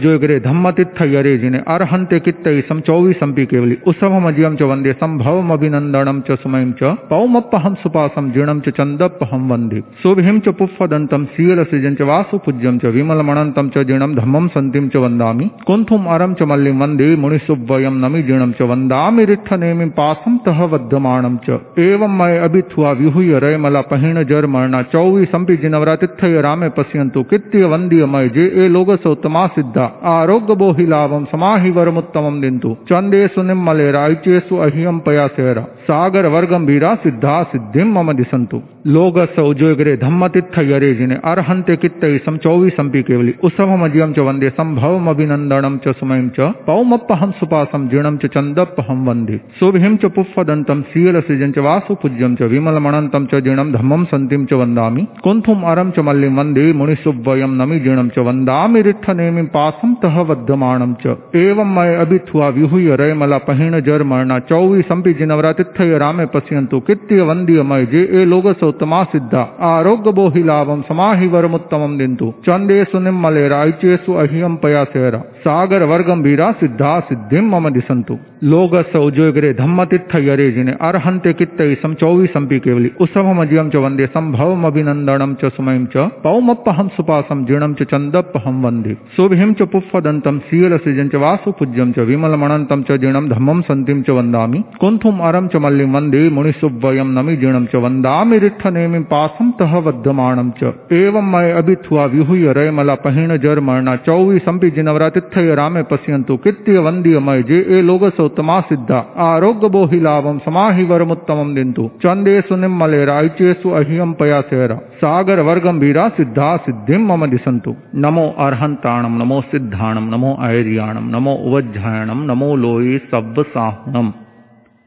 लोग सौजो उज्जोगरे धम्मतित्थयरेजिने अर्हन्ते कित्तैसं चौवीसम्पि केवलि। उसभमजियं च वंदे सम्भवमभिनन्दनं च सुमयं च। पौमप्पहं सुपासं जीर्णं च चन्दप्पहं वंदे। सुभिं च पुष्पदन्तं शीलसृजं च वासुपूज्यं च विमलमणन्तं च जीर्णं धम्मं सन्तिं च वन्दामि। कुन्थुम् अरं च मल्लिं वंदे मुनिसुव्वयं नमि जीर्णं च वन्दामि रिट्ठनेमिं पासं तः वध्यमाणं च। एवं मय अभिथुआ विहूय रयमला पहिण जर्मणा चौवीसम्पि जिनवरातिथय रामे पश्यन्तु कित्य वन्द्यमय जे ए लोगसोत्तमा सिद्धा आरोग्य बोहि लाभम समाहि वरमुत्तमं दिन्तु चन्देषु निम्मलेरा ऐचेषु अह्यं पयासेरा सागर वर्गंभीरा सिद्धा सिद्धिं मम दिशन्तु लोगस उज्जोगरे धम्मतित्थयरेजिने अर्हन्ते कित्तैसं चौवीसम्पि केवलि उसभमजियं च वंदे सम्भवमभिनन्दनं च सुमयं च पौमप्पहं सुपासं जीर्णं च चन्दप्पहं वंदे शुभिं च पुष्पदन्तं शीलसृजं च वासुपूज्यं च विमलमणन्तं च जीर्णं धम्मं सन्तिं च वन्दामि कुन्थुम् अरं च मल्लिं वंदे मुनिसुव्वयं नमि जीर्णं च वन्दामि रिट्ठनेमिं पासं तः वध्यमाणं च। एवं मय अभिथुआ विहूय रयमला पहिण जर्मणा। चौवीसम्पि जिनवरातिथय रामे पश्यन्तु। कित्य वन्द्यमय जे ए लोगसोत्तमा सिद्धा। आरोग्य बोहि लाभं समाहि वरमुत्तमं दिन्तु चन्देषु निम्मलेरा ऐचेषु अह्यं पयासेरा सागर वर्गम वीरा सिद्धा, सिद्धिं मम दिशन्तु लोगस उज्जोगरे धम्मतित्थयरेजिने अर्हन्ते कित्तैसं चौवीसम्पि केवलि। उसभमजियं च वंदे सम्भवमभिनन्दनं च सुमयं च। पौमप्पहं सुपासं जीर्णं च चन्दप्पहं वंदे। शुभिं च पुष्पदन्तं शीलसृजं च वासुपूज्यं च विमलमणन्तं च जीर्णं धम्मं सन्तिं च वन्दामि। कुन्थुम् अरं च मल्लिं वंदे मुनिसुव्वयं नमि जीर्णं च वन्दामि रिट्ठनेमिं पासं तः वध्यमाणं च। एवं मय अभिथुआ विहूय रयमला पहिण जर्मणा चौवीसम्पि जिनवरातिथय रामे कृत्य कित्य वन्द्यमय जे ए लोगसोत्तमा सिद्धा। आरोग्य बोहि लाभं समाहि वरमुत्तमं दिन्तु। चन्देषु निम्मलेरा ऐचेषु अह्यं पयासेरा। सागर वर्गम वीरा सिद्धा सिद्धिं मम दिशन्तु नमो अर्हन्ताणं, नमो सिद्धाणं, नमो ऐर्याणं, नमो उवज्झायणं नमो लोये सव्वसाहुणम्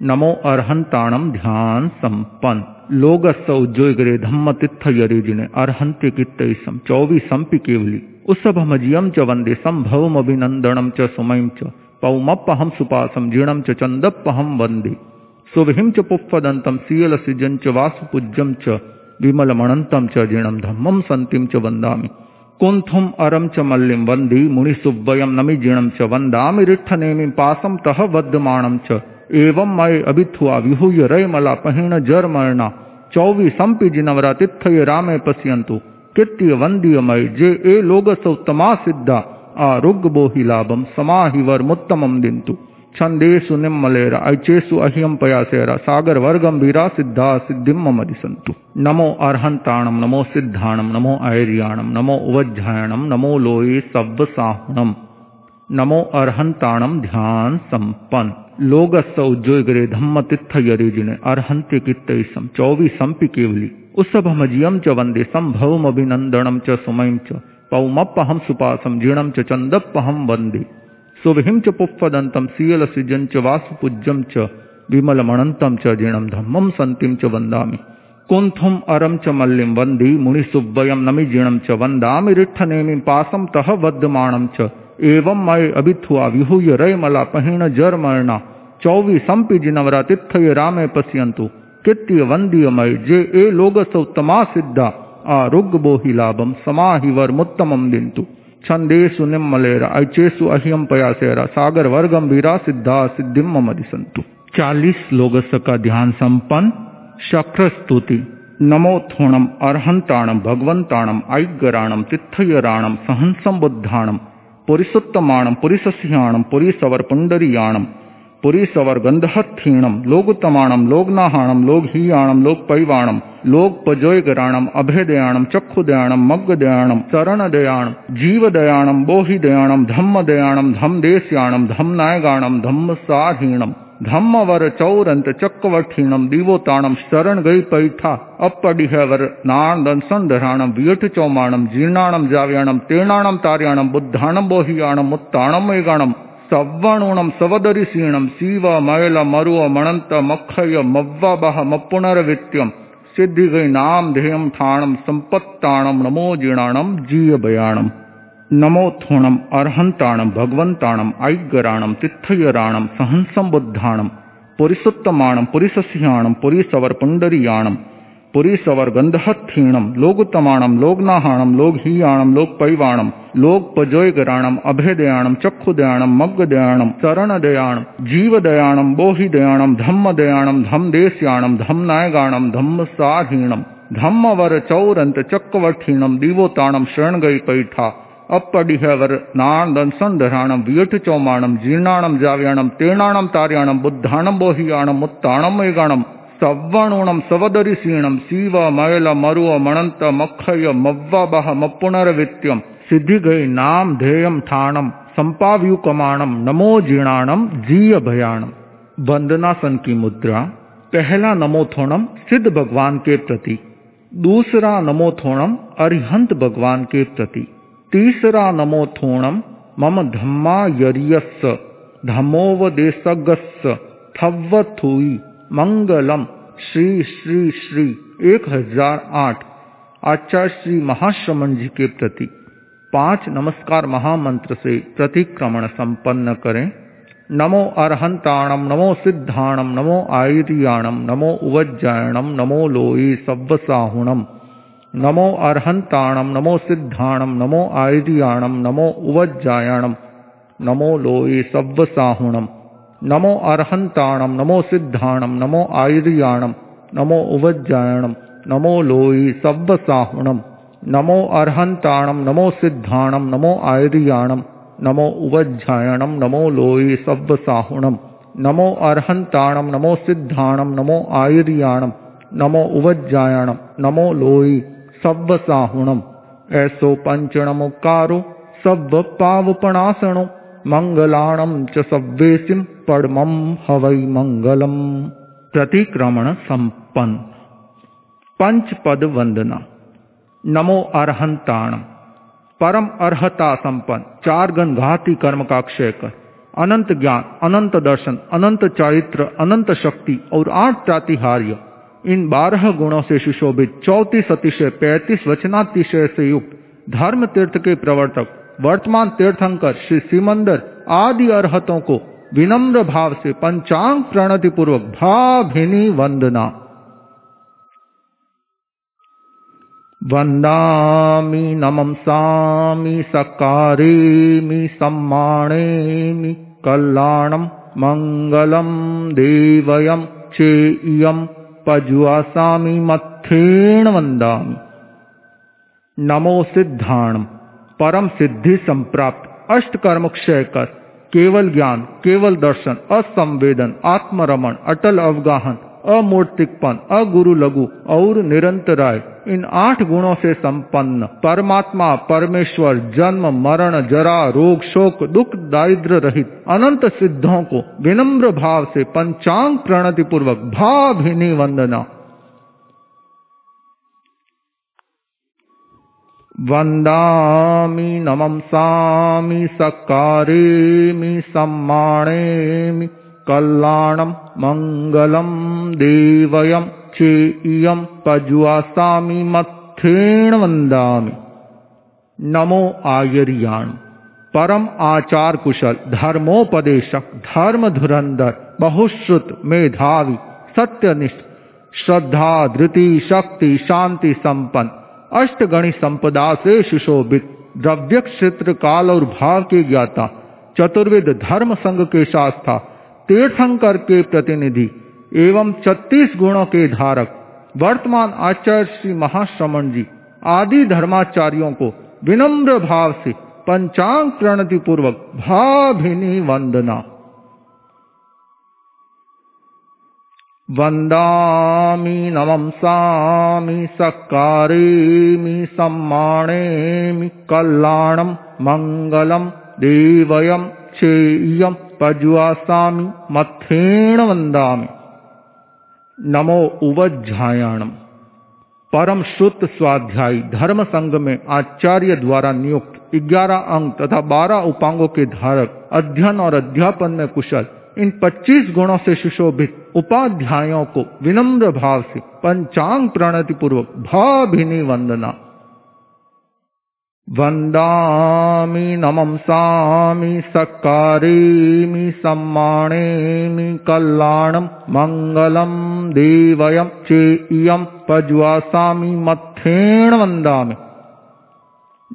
नमो अर्हन्ताणं ध्यान सम्पन्न लोगस्स उज्जोगरे धम्मतित्थयरेजिने अर्हन्ते कित्तैसं चौवीसम्पि केवलि। उसभमजियं च वंदे सम्भवमभिनन्दनं च सुमयं च। पौमप्पहं सुपासं, जीर्णं च चन्दप्पहं वंदे। शुभिं च पुष्पदन्तं शीलसृजं च वासुपूज्यं च। विमलमणन्तं च जीर्णं धम्मं सन्तिं च वन्दामि। कुन्थुम् अरं च मल्लिं वंदे मुनिसुव्वयं नमि जीर्णं च वन्दामि रिट्ठनेमिं पासं तः वध्यमाणं च। एवं मय अभिथुआ विहूय रयमला पहिण जर्मणा। चौवीसम्पि जिनवरातिथय रामे पश्यन्तु। कित्य वन्द्यमय जे ए लोगसौत्तमा सिद्धा आरोग्य बोहि लाभं समाहि वर वरमुत्तमं दिन्तु। छन्देषु निम्मलेरा, ऐचेषु अह्यं पयासेरा सागर वर्गंभीरा सिद्धा सिद्धिं मम दिशन्तु नमो अर्हन्ताणं, नमो सिद्धाणं, नमो ऐर्याणं, नमो उवज्झायणं नमो लोये सव्वसाहुणम् नमो अर्हन्ताणं ध्यान सम्पन्न लोगस्स उज्जोगरे धम्मतित्थयरेजिने अर्हन्ते कित्तैसं चौवीसम्पि केवलि। उसभमजियं च वंदे सम्भवमभिनन्दनं च सुमयं च। पौमप्पहं सुपासं जीर्णं च चन्दप्पहं वंदे। शुभिं च पुष्पदन्तं शीलसृजं च वासुपूज्यं च विमलमणन्तं च जीर्णं धम्मं सन्तिं च वन्दामि। कुन्थुम् अरं च मल्लिं वंदे मुनिसुव्वयं नमि जीर्णं च वन्दामि रिट्ठनेमिं पासं तः वध्यमाणं च। एवं मय अभिथुआ विहूय रयमला पहिण जर्मणा। चौवीसम्पि जिनवरातिथय रामे पश्यन्तु। कित्य वन्द्यमय जे ए लोगसौत्तमा सिद्धा आरोग्य बोहि लाभं समाहि वरमुत्तमं दिन्तु। छन्देषु निम्मलेरा, ऐचेषु अहियम पयासेरा सागर वर्गंभीरा सिद्धा सिद्धि मम संतु चालीस लोगस का ध्यान संपन्न शक्र स्तुति नमो थोणम अर्हंताणम भगवंताणम ऐग्गराणम तिथयराणम सहंसम बुद्धाणम पुरिसुत्तमाणम, पुरिसस्याणम पुरीसवर पुंडरीयाणम पुरीसवर गंधहत्थीणम लोगुतमाणम, लोगनाहाणम, लोगहीयाणम लोकपैवाणम लोकपजोयगराणम अभयदयाणम चक्षुदयाणम, मग्गदयाणम शरणदयाणम जीवदयाणम, बोहिदयाणम, धम्मदयाणम, धम्मदेश्याणम, धम्मनायगाणम, धम्मसाधीणम धम्मवर चौरंत चक्रवठीणम दीवोताणम शरण गई पैठा अपडिहवर नाणदन संधराणम वियठ चौमाणम जीर्णाणम, जाव्याणम तीर्णाणम तार्याणम, बुद्धाणम, बोहियाणम, मुत्ताणम मेगाणम सव्वणूणम सवदरिसीणम शिव मयल मरुव मणंत मखय मव्वबह मपुनरवित्यम सिद्धि गई नाम ध्येयम ठाणम संपत्ताणम नमो जीर्णाणम जीयभयाणम नमो थोणम अर्हंताणम भगवंताणम ऐग्गराणम तिथयराणम सहंसम बुद्धाणम पुरिसुत्तमाणम पुरिसस्याणम पुरीसवर पुंडरीयाणम पुरीसवर गंधहत्थीणम लोगुतमाणम, लोगनाहाणम, लोगहीयाणम लोकपैवाणम लोकपजोयगराणम अभेदयाणम, चक्षुदयाणम, मग्गदयाणम शरणदयाणम जीवदयाणम, बोहिदयाणम, धम्मदयाणम धमदेश्याणम धमनायगाणम धम्मसाधीणम धम्मवर चक्रवर्तीणम दिवोताणम शरणगई पैठा अपडिहवर नादंसन धराणम वियठ चौमाणम जीर्णाणम, जाव्याणम तेणाणम तार्याणम, बुद्धाणम, बोहियाणम, मुत्ताणम, मेगाणम सवदरिसीणम शिव मयल मरुव मणंत मखय मव्वबह मपुनर्वित्यम सिद्धि गई नाम ध्येयम ठाणम संपाव्युकमाणम नमो जीर्णाणम जीय भयाणम वंदनासन की मुद्रा पहला नमोथोणम सिद्ध भगवान के प्रति दूसरा नमोथोणम अरिहंत भगवान के प्रति तीसरा नमोथोणम मम धम्मा धमोवदेशगस्स थव्वथुई मंगलम। श्री श्री श्री। एक हज़ार आठ। आचार्य श्री महाश्रमण जी के प्रति पाँच नमस्कार महामंत्र से प्रतिक्रमण संपन्न करें। नमो अरहंताणम नमो सिद्धाणम नमो आयुर्याणम नमो उवज्जायणम नमो लोई सव्वसाहुणम नमो अरहंताणम नमो सिद्धाणम नमो आयुर्याणम नमो उवज्जायणम नमो लोई सव्वसाहुणम नमो अर्हंताणम नमो सिद्धाणम, नमो आयुर्याणम, नमो उवज्जायणम नमो लोई सव्वसाहुणम, नमो अर्हंताणम नमो सिद्धाणम, नमो आयुर्याणम, नमो उवज्जायणम नमो लोई सव्वसाहुणम, नमो अर्हंताणम नमो सिद्धाणम, नमो आयुर्याणम, नमो उवज्जायणम नमो लोई सव्वसाहुणम। ऐसो पंचणमुकारो सव्व पावपणासणो मंगलाणम च सव्वेसिम। पड़मम हवै मंगलम प्रतिक्रमण संपन्न पंच पद वंदना नमो अरहंताण परम अर्हता संपन्न चार गण घाती कर्म का क्षय कर अनंत ज्ञान अनंत दर्शन अनंत चारित्र अनंत शक्ति और आठ प्रातिहार्य। इन बारह गुणों से सुशोभित चौतीस अतिशय पैंतीस वचनातिशय से युक्त धर्म तीर्थ के प्रवर्तक, वर्तमान तीर्थंकर श्री सिमंदर आदि अरहतों को विनम्र भाव से पंचांग प्रणति पूर्वक भाभिनी वंदना वंदामि नमंसामि सकारेमि सम्मानेमि कल्याणम मंगलम देवयम चेयम पजुआसामि मत्थेण वंदामि नमो सिद्धाणम परम सिद्धि संप्राप्त अष्ट कर्म क्षय कर। केवल ज्ञान, केवल दर्शन, असंवेदन, आत्मरमण, अटल अवगाहन, अमूर्तिकपन अगुरु लघु और निरंतराय। इन आठ गुणों से संपन्न, परमात्मा, परमेश्वर, जन्म, मरण, जरा, रोग, शोक, दुख दारिद्र रहित, अनंत सिद्धों को विनम्र भाव से पंचांग प्रणति पूर्वक भाभिनी वंदना। वन्दामि नमंसामि सकारेमि सम्मानेमि कल्याणं मङ्गलं देवयं चेयं पज्वासामि मत्थेण वन्दामि। नमो आयर्याण परम आचार कुशल धर्मोपदेशक धर्म धुरंधर बहुश्रुत मेधावी सत्यनिष्ठ श्रद्धा धृति शक्ति शांति संपन्न अष्टगणी संपदा से सुशोभित द्रव्य क्षेत्र काल और भाव के ज्ञाता चतुर्विद धर्म संघ के शास्त्रा तीर्थंकर के प्रतिनिधि, एवं छत्तीस गुणों के धारक, वर्तमान आचार्य श्री महाश्रमण जी, आदि धर्माचार्यों को विनम्र भाव से पंचांग प्रणति पूर्वक भाभिनी वंदना वन्दामि नमंसामि सकारेमि सम्मानेमि कल्याणं मङ्गलं देवयं चेयं पज्वासामि मत्थेण वन्दामि। नमो उवज्झायाणम परम शुद्ध स्वाध्यायी धर्म संघ में आचार्य द्वारा नियुक्त ग्यारह अंग तथा बारह उपांगों के धारक अध्ययन और अध्यापन में कुशल इन 25 गुणों से सुशोभित उपाध्यायों को विनम्र भाव से पंचांग प्रणति पूर्वक भाभिनी वंदना। वन्दामि नमंसामि सत्कारेमि सम्मानेमि कल्याणम् मङ्गलम् देवयम् चेयम् पज्वासामि मत्थेण वन्दामि।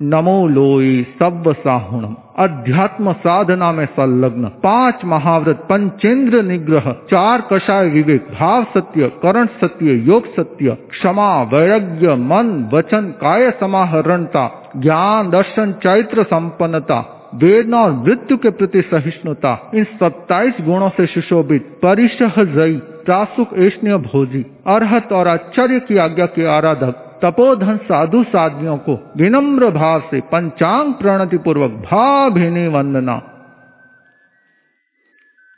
नमो लोई सब साहुणम अध्यात्म साधना में संलग्न। पाँच महाव्रत पंचेंद्र निग्रह, चार कषाय विवेक, भाव सत्य, करण सत्य, योग सत्य, क्षमा, वैराग्य, मन, वचन, काय समाहरणता, ज्ञान, दर्शन, चैत्र संपन्नता, वेदना और मृत्यु के प्रति सहिष्णुता। इन सत्ताईस गुणों से सुशोभित परिशह जयी, प्रासुक ऐष्ण्य भोजी, अरहत और आश्चर्य की आज्ञा के आराधक तपोधन साधु साधियों को विनम्र भाव से पंचांग प्रणति पूर्वक भाभिनी वंदना।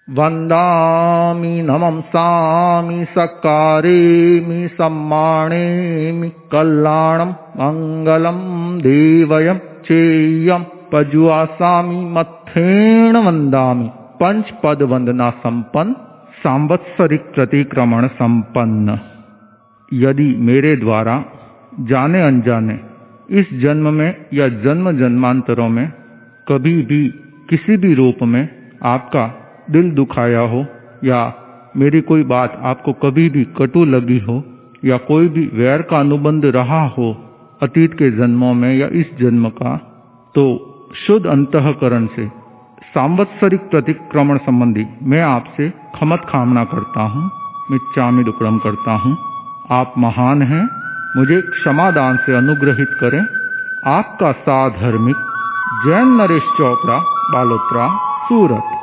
वंदामि नमंसामि सकारेमि सम्मानेमि कल्याणम मंगलम देवयम चेयम पजुआसामि मथेण वंदामि पंच पद वंदना संपन्न सांवत्सरिक प्रतिक्रमण संपन्न यदि मेरे द्वारा जाने अनजाने, इस जन्म में या जन्म जन्मांतरों में कभी भी, किसी भी रूप में आपका दिल दुखाया हो या मेरी कोई बात आपको कभी भी कटु लगी हो या कोई भी वैर का अनुबंध रहा हो अतीत के जन्मों में या इस जन्म का तो शुद्ध अंतकरण से सांवत्सरिक प्रतिक्रमण संबंधी मैं आपसे खमत खामना करता हूँ मिच्चामी दुक्रम करता हूँ। आप महान हैं मुझे क्षमादान से अनुग्रहित करें। आपका साधर्मिक जैन नरेश चोपड़ा बालोत्रा सूरत।